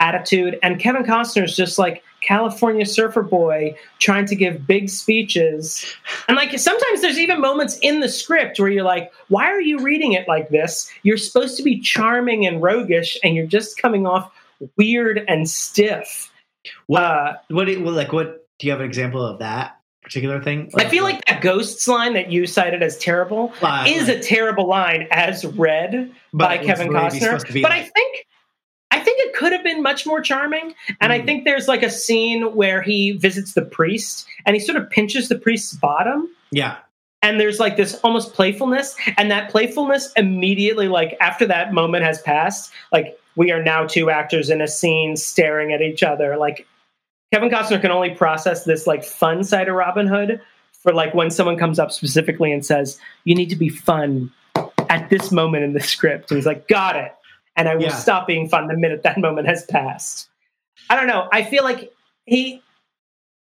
B: attitude, and Kevin Costner is just like California surfer boy trying to give big speeches. And like sometimes there's even moments in the script where you're like, why are you reading it like this? You're supposed to be charming and roguish, and you're just coming off weird and stiff.
A: What? Uh, what? Do, like what? Do you have an example of that particular thing?
B: Like, I feel like, like that ghosts line that you cited as terrible is a terrible line as read by Kevin Costner. But like, I think. I think it could have been much more charming. And mm. I hmm. think there's like a scene where he visits the priest and he sort of pinches the priest's bottom.
A: Yeah
B: and there's like this almost playfulness and that playfulness immediately like after that moment has passed like we are now two actors in a scene staring at each other. Like Kevin Costner can only process this like fun side of Robin Hood for like when someone comes up specifically and says, You need to be fun at this moment in the script. And he's like, Got it. And I will yeah. stop being fun the minute that moment has passed. I don't know. I feel like he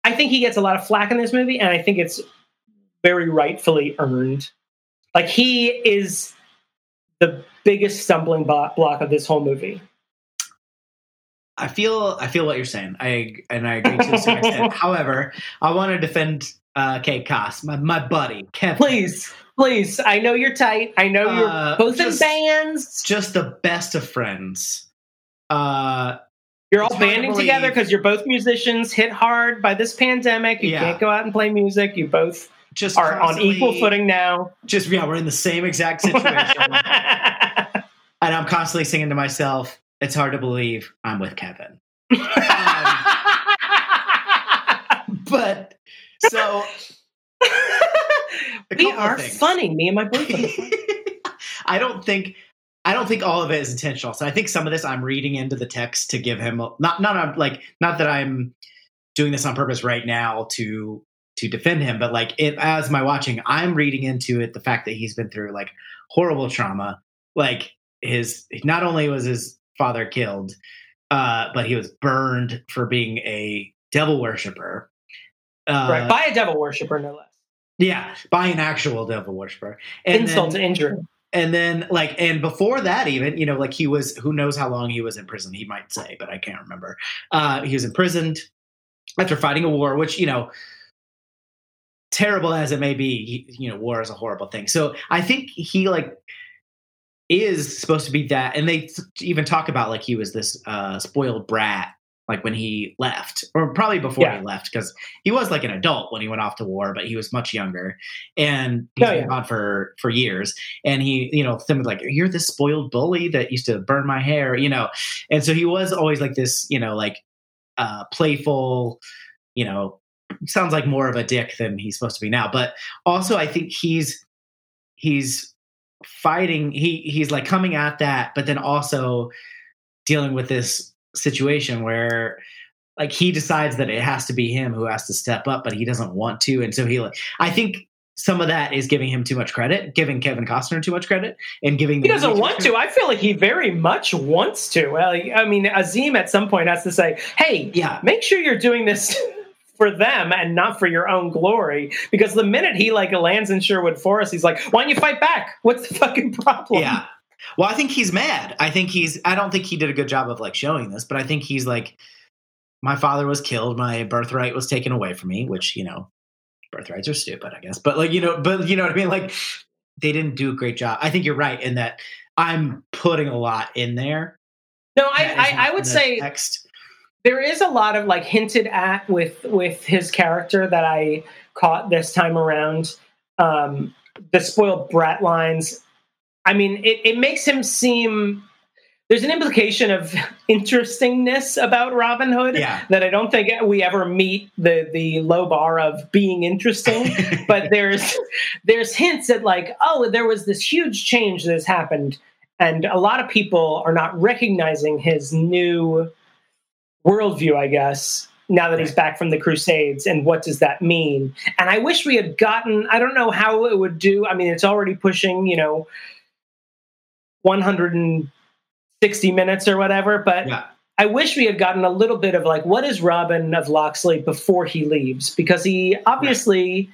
B: I think he gets a lot of flack in this movie, and I think it's very rightfully earned. Like he is the biggest stumbling block of this whole movie.
A: I feel I feel what you're saying. I and I agree to certain extent. (laughs) However, I want to defend uh, Kate Koss, my my buddy Kevin.
B: Please, please. I know you're tight. I know you're uh, both just, in bands.
A: Just the best of friends. Uh,
B: you're all banding together because you're both musicians. Hit hard by this pandemic. You yeah. can't go out and play music. You both just are on equal footing now.
A: Just yeah, we're in the same exact (laughs) situation. and I'm constantly singing to myself, "It's hard to believe I'm with Kevin." um, (laughs) but so
B: we are funny. Me and my boyfriend. (laughs)
A: I don't think I don't think all of it is intentional. So I think some of this I'm reading into the text to give him not not like not that I'm doing this on purpose right now to to defend him, but like it as my watching, I'm reading into it the fact that he's been through like horrible trauma, like his not only was his father killed, uh, but he was burned for being a devil worshiper.
B: Uh, right, by a devil worshiper, no less.
A: Yeah, by an actual devil worshiper.
B: And Insult then, to injury.
A: And then, like, and before that, even, you know, like he was, who knows how long he was in prison, he might say, but I can't remember. Uh, he was imprisoned after fighting a war, which, you know, terrible as it may be, you know, war is a horrible thing. So I think he, like, is supposed to be that and they even talk about like he was this uh spoiled brat like when he left or probably before yeah. he left because he was like an adult when he went off to war but he was much younger and he's oh, yeah. been gone for for years and he you know them like you're this spoiled bully that used to burn my hair you know and so he was always like this you know like uh playful you know sounds like more of a dick than he's supposed to be now but also i think he's he's fighting he he's like coming at that but then also dealing with this situation where like he decides that it has to be him who has to step up but he doesn't want to and so he like i think some of that is giving him too much credit, giving Kevin Costner too much credit, and giving
B: he doesn't want to. I feel like he very much wants to. Well, I mean, Azeem at some point has to say, "Hey, yeah, make sure you're doing this (laughs) for them and not for your own glory. Because the minute he like lands in Sherwood Forest, he's like, "Why don't you fight back? What's the fucking problem?"
A: Yeah. Well, I think he's mad. I think he's. I don't think he did a good job of like showing this, but I think he's like, my father was killed, my birthright was taken away from me, which you know, birthrights are stupid, I guess. But like you know, but you know what I mean. Like they didn't do a great job. I think you're right in that I'm putting a lot in there.
B: No, I I, I would say text there is a lot of like hinted at with with his character that I caught this time around. Um, the spoiled brat lines. I mean, it, it makes him seem there's an implication of (laughs) interestingness about Robin Hood
A: yeah.
B: that I don't think we ever meet the the low bar of being interesting. (laughs) but there's there's hints at like, oh, there was this huge change that has happened, and a lot of people are not recognizing his new worldview, I guess, now that he's back from the Crusades, and what does that mean? And I wish we had gotten, I don't know how it would do. I mean, it's already pushing, you know, 160 minutes or whatever, but yeah. I wish we had gotten a little bit of like, what is Robin of Locksley before he leaves? Because he obviously,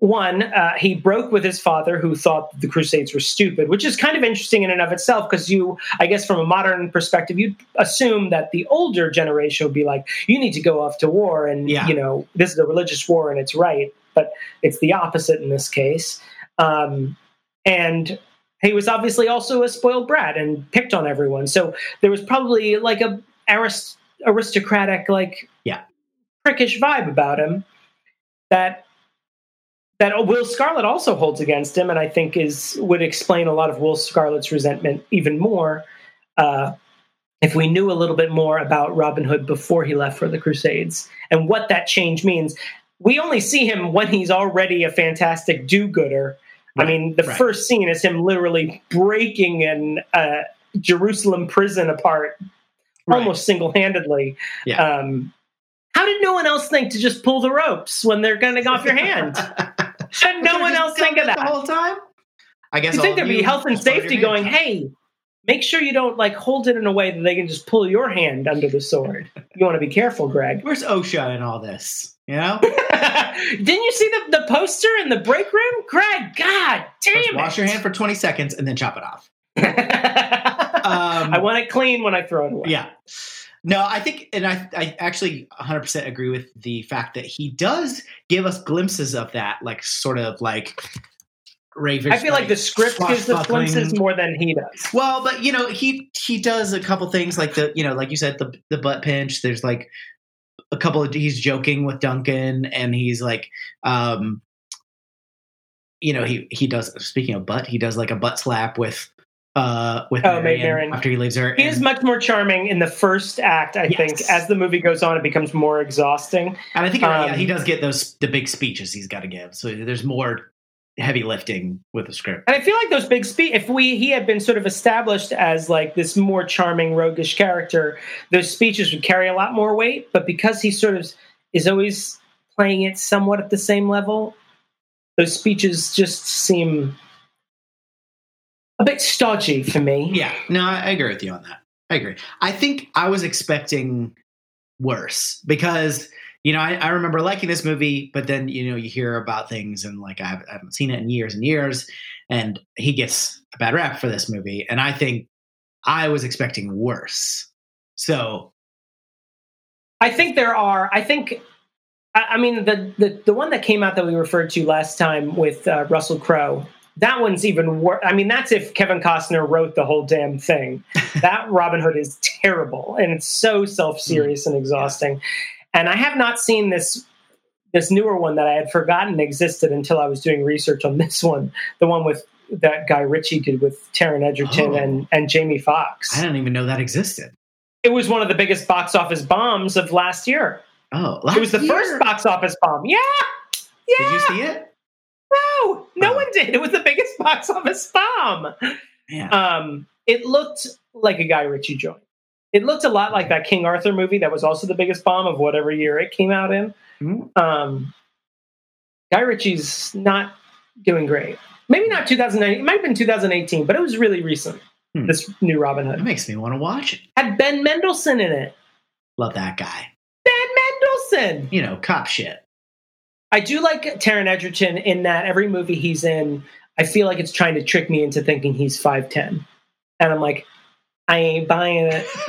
B: one, uh, he broke with his father, who thought the Crusades were stupid, which is kind of interesting in and of itself. Because you, I guess, from a modern perspective, you'd assume that the older generation would be like, you need to go off to war, and
A: Yeah.
B: you know, this is a religious war, and it's right. But it's the opposite in this case. Um, and he was obviously also a spoiled brat and picked on everyone. So there was probably like a arist- aristocratic, like
A: Yeah.
B: prickish vibe about him that that Will Scarlet also holds against him, and I think is would explain a lot of Will Scarlet's resentment even more. Uh, if we knew a little bit more about Robin Hood before he left for the Crusades and what that change means, we only see him when he's already a fantastic do-gooder. I mean, the
A: right.
B: first scene is him literally breaking an uh, Jerusalem prison apart
A: Right.
B: almost single-handedly.
A: Yeah.
B: Um, how did no one else think to just pull the ropes when they're getting off your hand? (laughs) Did no one else think of that the
A: whole time? I guess
B: You think there'd be health and
A: just hold your
B: safety going, hey, make sure you don't like hold it in a way that they can just pull your hand under the sword. You want to be careful, Greg.
A: Where's OSHA in all this? You know, (laughs) (laughs)
B: Didn't you see the, the poster in the break room? Greg, God
A: First
B: damn
A: wash your hand for 20 seconds and then chop it off. (laughs)
B: Um, I want it clean when I throw it away.
A: Yeah. No, I think, and I, I actually 100% agree with the fact that he does give us glimpses of that, like sort of like Raven.
B: I feel like the script gives us
A: swashbuckling.
B: glimpses more than he does.
A: Well, but you know, he he does a couple things like the you know, like you said, the the butt pinch. There's like a couple of he's joking with Duncan, and he's like, um, you know, he he does. Speaking of butt, he does like a butt slap with uh with
B: Oh, Maid
A: Marion
B: Marian.
A: after he leaves her.
B: He is much more charming in the first act, I
A: Yes.
B: think. As the movie goes on, it becomes more exhausting.
A: and I think you're yeah,
B: um,
A: he does get those the big speeches he's got to give. So there's more heavy lifting with the script.
B: And I feel like those big speech, if we he had been sort of established as like this more charming, roguish character, those speeches would carry a lot more weight. But because he sort of is always playing it somewhat at the same level, those speeches just seem a bit stodgy for me.
A: Yeah, no, I, I agree with you on that. I agree. I think I was expecting worse because you know I, I remember liking this movie, but then you know you hear about things and like I haven't, I haven't seen it in years and years, and he gets a bad rap for this movie, and I think I was expecting worse. So
B: I think there are. I think. I I mean, the, the the one that came out that we referred to last time with uh, Russell Crowe. That one's even worse. I mean, that's if Kevin Costner wrote the whole damn thing. (laughs) that Robin Hood is terrible, and it's so self serious and exhausting. And I have not seen this this newer one that I had forgotten existed until I was doing research on (laughs) this one. The one with that guy Ritchie did with Taron Egerton
A: Oh.
B: and and Jamie Foxx.
A: I didn't even know that existed.
B: It was one of the biggest box office bombs of last year.
A: Oh,
B: It was the
A: last
B: first box office bomb. Yeah. Yeah.
A: Did you see it?
B: No, no
A: Oh.
B: one did. It was the biggest (laughs) box office bomb.
A: Yeah.
B: Um, it looked like a Guy Ritchie joint. It looked a lot like that King Arthur movie that was also the biggest bomb of whatever year it came out in.
A: Mhm.
B: Um, Guy Ritchie's not doing great. Maybe not 2009. It might have been 2018, but it was really recent.
A: Hmm.
B: This new Robin
A: That
B: Hood
A: makes me want to watch it.
B: had Ben Mendelsohn in it.
A: Love that guy.
B: Ben Mendelsohn.
A: You know, cop shit.
B: I do like Taron Egerton in that every movie he's in, I feel like it's trying to trick me into thinking he's 5'10. And I'm like, I ain't buying it. (laughs)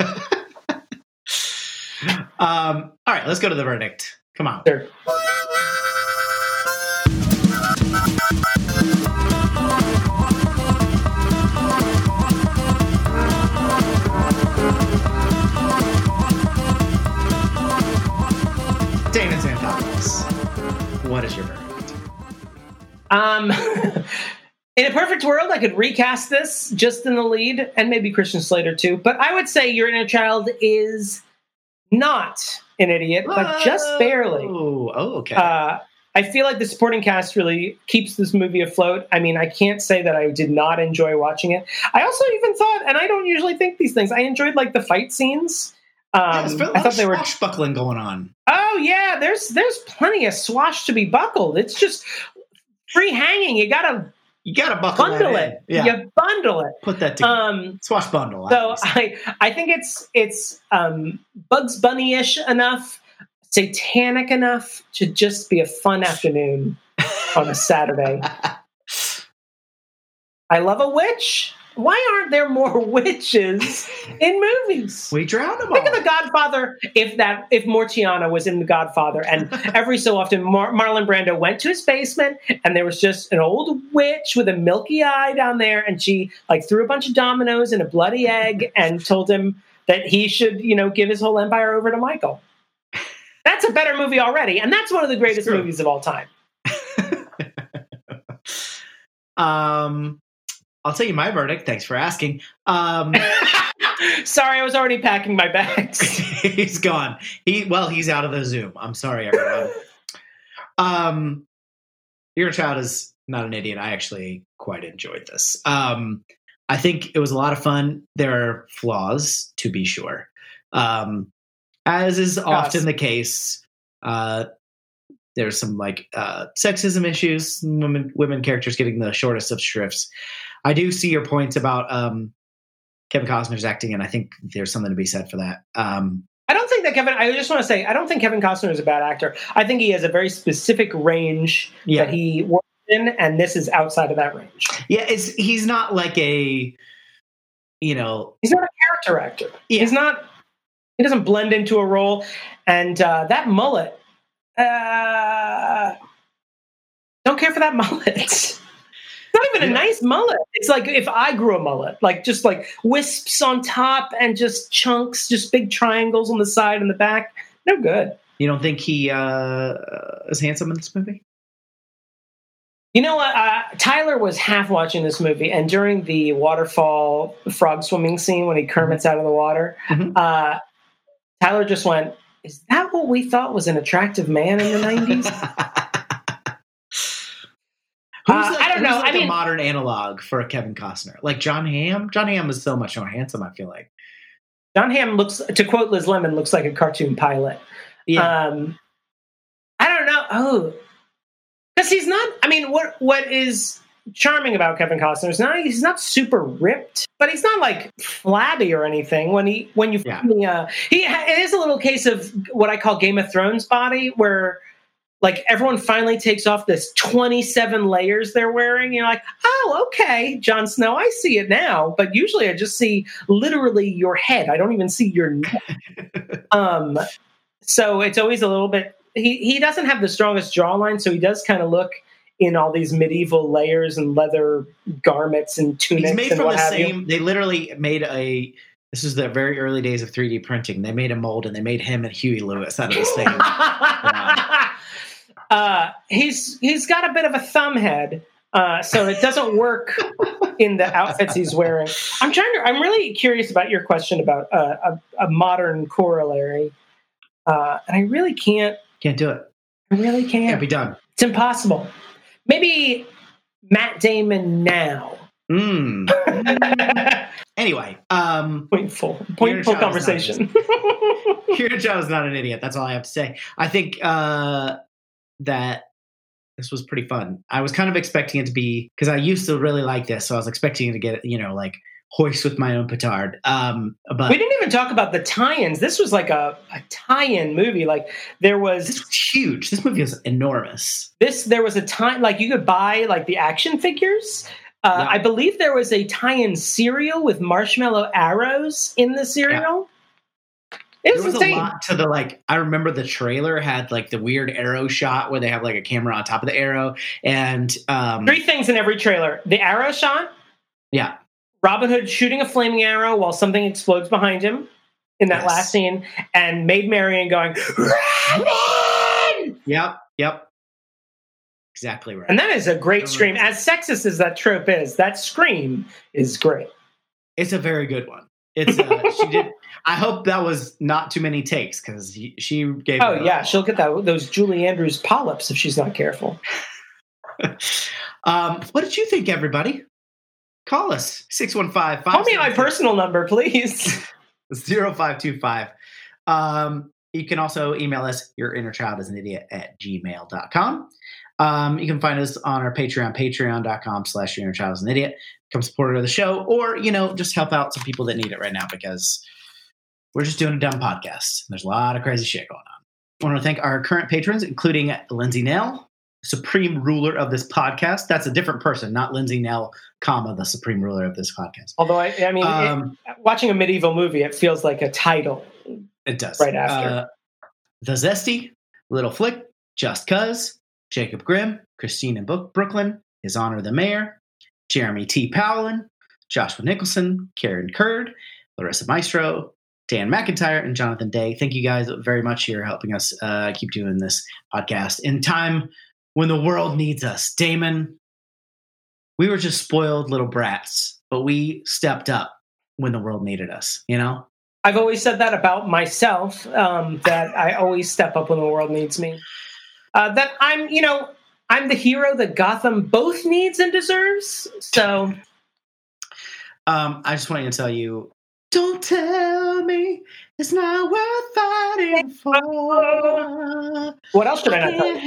A: um, all right, let's go to the verdict. Come on.
B: Sure.
A: Damon Xanthopoulos. What is your verdict?
B: Um, (laughs) in a perfect world, I could recast this just in the lead and maybe Christian Slater too. But I would say Your Inner Child is not an idiot, but just barely.
A: Oh, okay.
B: Uh, I feel like the supporting cast really keeps this movie afloat. I mean, I can't say that I did not enjoy watching it. I also even thought, and I don't usually think these things, I enjoyed like the fight scenes.
A: yeah,
B: Um,
A: there's a lot
B: I thought
A: of
B: they were.
A: swashbuckling going on.
B: Oh yeah, there's there's plenty of swash to be buckled. It's just free hanging. You gotta
A: You gotta buckle
B: bundle it.
A: Yeah,
B: You bundle it.
A: put that together.
B: Um,
A: Swash bundle.
B: so
A: obviously.
B: I I think it's it's um, Bugs Bunny ish enough, satanic enough to just be a fun afternoon on a Saturday. (laughs) I love a witch. Why aren't there more (laughs) witches in movies?
A: we drown them
B: Think of. The Godfather. If that, if Mortianna was in The Godfather, and (laughs) every so often Mar- Marlon Brando went to his basement, and there was just an old witch with a milky eye down there, and she like threw a bunch of dominoes and a bloody egg, and told him that he should, you know, give his whole empire over to Michael. That's a better movie already, and that's one of the greatest movies of all time. (laughs)
A: um, I'll tell you my verdict. Thanks for asking. Um, (laughs)
B: Sorry, I was already packing my bags. (laughs)
A: he's gone. He well, he's out of the Zoom. I'm sorry, everyone. um, your child is not an idiot. I actually quite enjoyed this. Um, I think it was a lot of fun. There are flaws, to be sure, um, as is often the case. Uh, there's some like uh, sexism issues, women women characters getting the shortest of shrifts. I do see your points about um, Kevin Costner's acting, and I think there's something to be said for that. Um,
B: I don't think that Kevin. I just want to say, I don't think Kevin Costner is a bad actor. I think he has a very specific range
A: yeah,
B: that he works in, and this is outside of that range.
A: yeah, it's he's not like a, you know,
B: He's not a character actor.
A: Yeah.
B: He's not. He doesn't blend into a role, and uh, that mullet. Uh, don't care for that (laughs) mullet. Not even a nice mullet. It's like if I grew a mullet, like just like wisps on top and just chunks, just big triangles on the side and the back. No good.
A: you don't think he uh, is handsome in this movie?
B: You know what? Uh, Tyler was half watching this movie, and during the waterfall frog swimming scene when he Kermit's out of the water,
A: Mhm.
B: uh, Tyler just went, "Is that what we thought was an attractive man in the '90s?" (laughs) Uh,
A: like,
B: I
A: who's like
B: I mean-
A: a modern analog for Kevin Costner, like Jon Hamm. Jon Hamm is so much more handsome. I feel like.
B: Jon Hamm looks, to quote Liz Lemon, looks like a cartoon pilot.
A: Yeah,
B: Um, I don't know. Oh, because he's not. I mean, what what is charming about Kevin Costner is not he's not super ripped, but he's not like flabby or anything. When he when you
A: Yeah.
B: uh, he it is a little case of what I call Game of Thrones body, where like everyone finally takes off this twenty seven layers they're wearing. You're like, oh, okay, Jon Snow, I see it now. But usually, I just see literally your head. I don't even see your neck. (laughs) um, so it's always a little bit. He he doesn't have the strongest jawline, so he does kind of look in all these medieval layers and leather garments and tunics
A: he's made from the
B: have you.
A: same. They literally made a. This is the very early days of 3D printing. They made a mold and they made him and Huey Lewis out of the same. (laughs)
B: uh, he's he's got a bit of a thumb head, uh, so it doesn't work in the outfits he's wearing. I'm trying to. I'm really curious about your question about uh, a, a modern corollary, uh, and I really can't.
A: Can't do it.
B: I really
A: Can't
B: can't.
A: be done.
B: It's impossible. Maybe Matt Damon now.
A: Mm. (laughs) Anyway, um,
B: Pointful, pointful conversation. (laughs)
A: Kieran Chow is not an idiot. That's all I have to say. I think uh, that this was pretty fun. I was kind of expecting it to be because I used to really like this, so I was expecting it to get you know like hoist with my own petard. Um, but
B: we didn't even talk about the tie-ins. This was like a, a tie-in movie. Like there was
A: this was huge. This movie was enormous.
B: this there was a time like you could buy like the action figures uh,
A: Yeah.
B: i believe there was a tie-in cereal with marshmallow arrows in the cereal it
A: There
B: was,
A: was a lot to the like. I remember the trailer had like the weird arrow shot where they have like a camera on top of the arrow, and um,
B: three things in every trailer the arrow shot
A: yeah,
B: robin hood shooting a flaming arrow while something explodes behind him in that
A: Yes.
B: last scene and maid marian going Robin!
A: yep, yep, exactly right.
B: and that is a great scream as sexist as that trope is that scream is great
A: It's a very good one. It's uh, she did. I hope that was not too many takes because she gave.
B: oh yeah she'll get that those julie andrews polyps if she's not careful (laughs)
A: um, what did you think, everybody? Call us six one five
B: Call me my personal number, please. (laughs)
A: 0525. Um, you can also email us, your inner child is an idiot at gmail.com. Um, you can find us on our Patreon, patreon.com slash your inner child is an idiot. Become supporter of the show, or, you know, just help out some people that need it right now because we're just doing a dumb podcast. There's a lot of crazy shit going on. I want to thank our current patrons, including Lindsay Nell, supreme ruler of this podcast. That's a different person, not Lindsay Nell, comma, the supreme ruler of this podcast.
B: Although I, I mean,
A: Um,
B: it, watching a medieval movie, it feels like a title.
A: It does.
B: Right after.
A: Uh, the Zesty, Little Flick, Just Cuz, Jacob Grimm, Christina Book, Brooklyn, His Honor the Mayor, Jeremy T. Powlin, Joshua Nicholson, Karen Kurd, Larissa Maestro, Dan McIntyre, and Jonathan Day. Thank you guys very much. You're helping us uh, keep doing this podcast in time when the world needs us. Damon, we were just spoiled little brats, but we stepped up when the world needed us, you know?
B: I've always said that about myself, um, that I always step up when the world needs me. Uh, that I'm, you know, I'm the hero that Gotham both needs and deserves. So
A: Um, I just wanted to tell you, don't tell me it's not worth fighting for.
B: what else should I
A: I
B: not tell
A: can't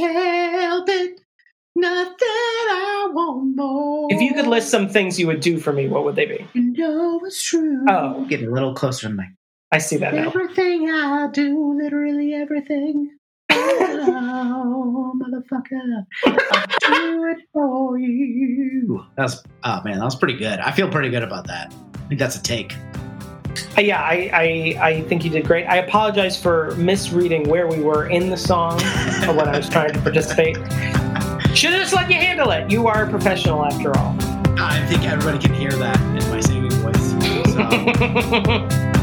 B: you?
A: help it. Nothing I want more.
B: If you could list some things you would do for me, what would they be?
A: you know it's true.
B: Oh.
A: getting a little closer to the mic.
B: I see that now.
A: Everything I do, literally everything. Oh, motherfucker, I do it for you. That's oh man, that was pretty good. I feel pretty good about that. I think that's a take.
B: Uh, yeah, I, I I think you did great. I apologize for misreading where we were in the song or when I was trying to participate. Should have just let you handle it. You are a professional after all.
A: I think everybody can hear that in my singing voice. So. (laughs)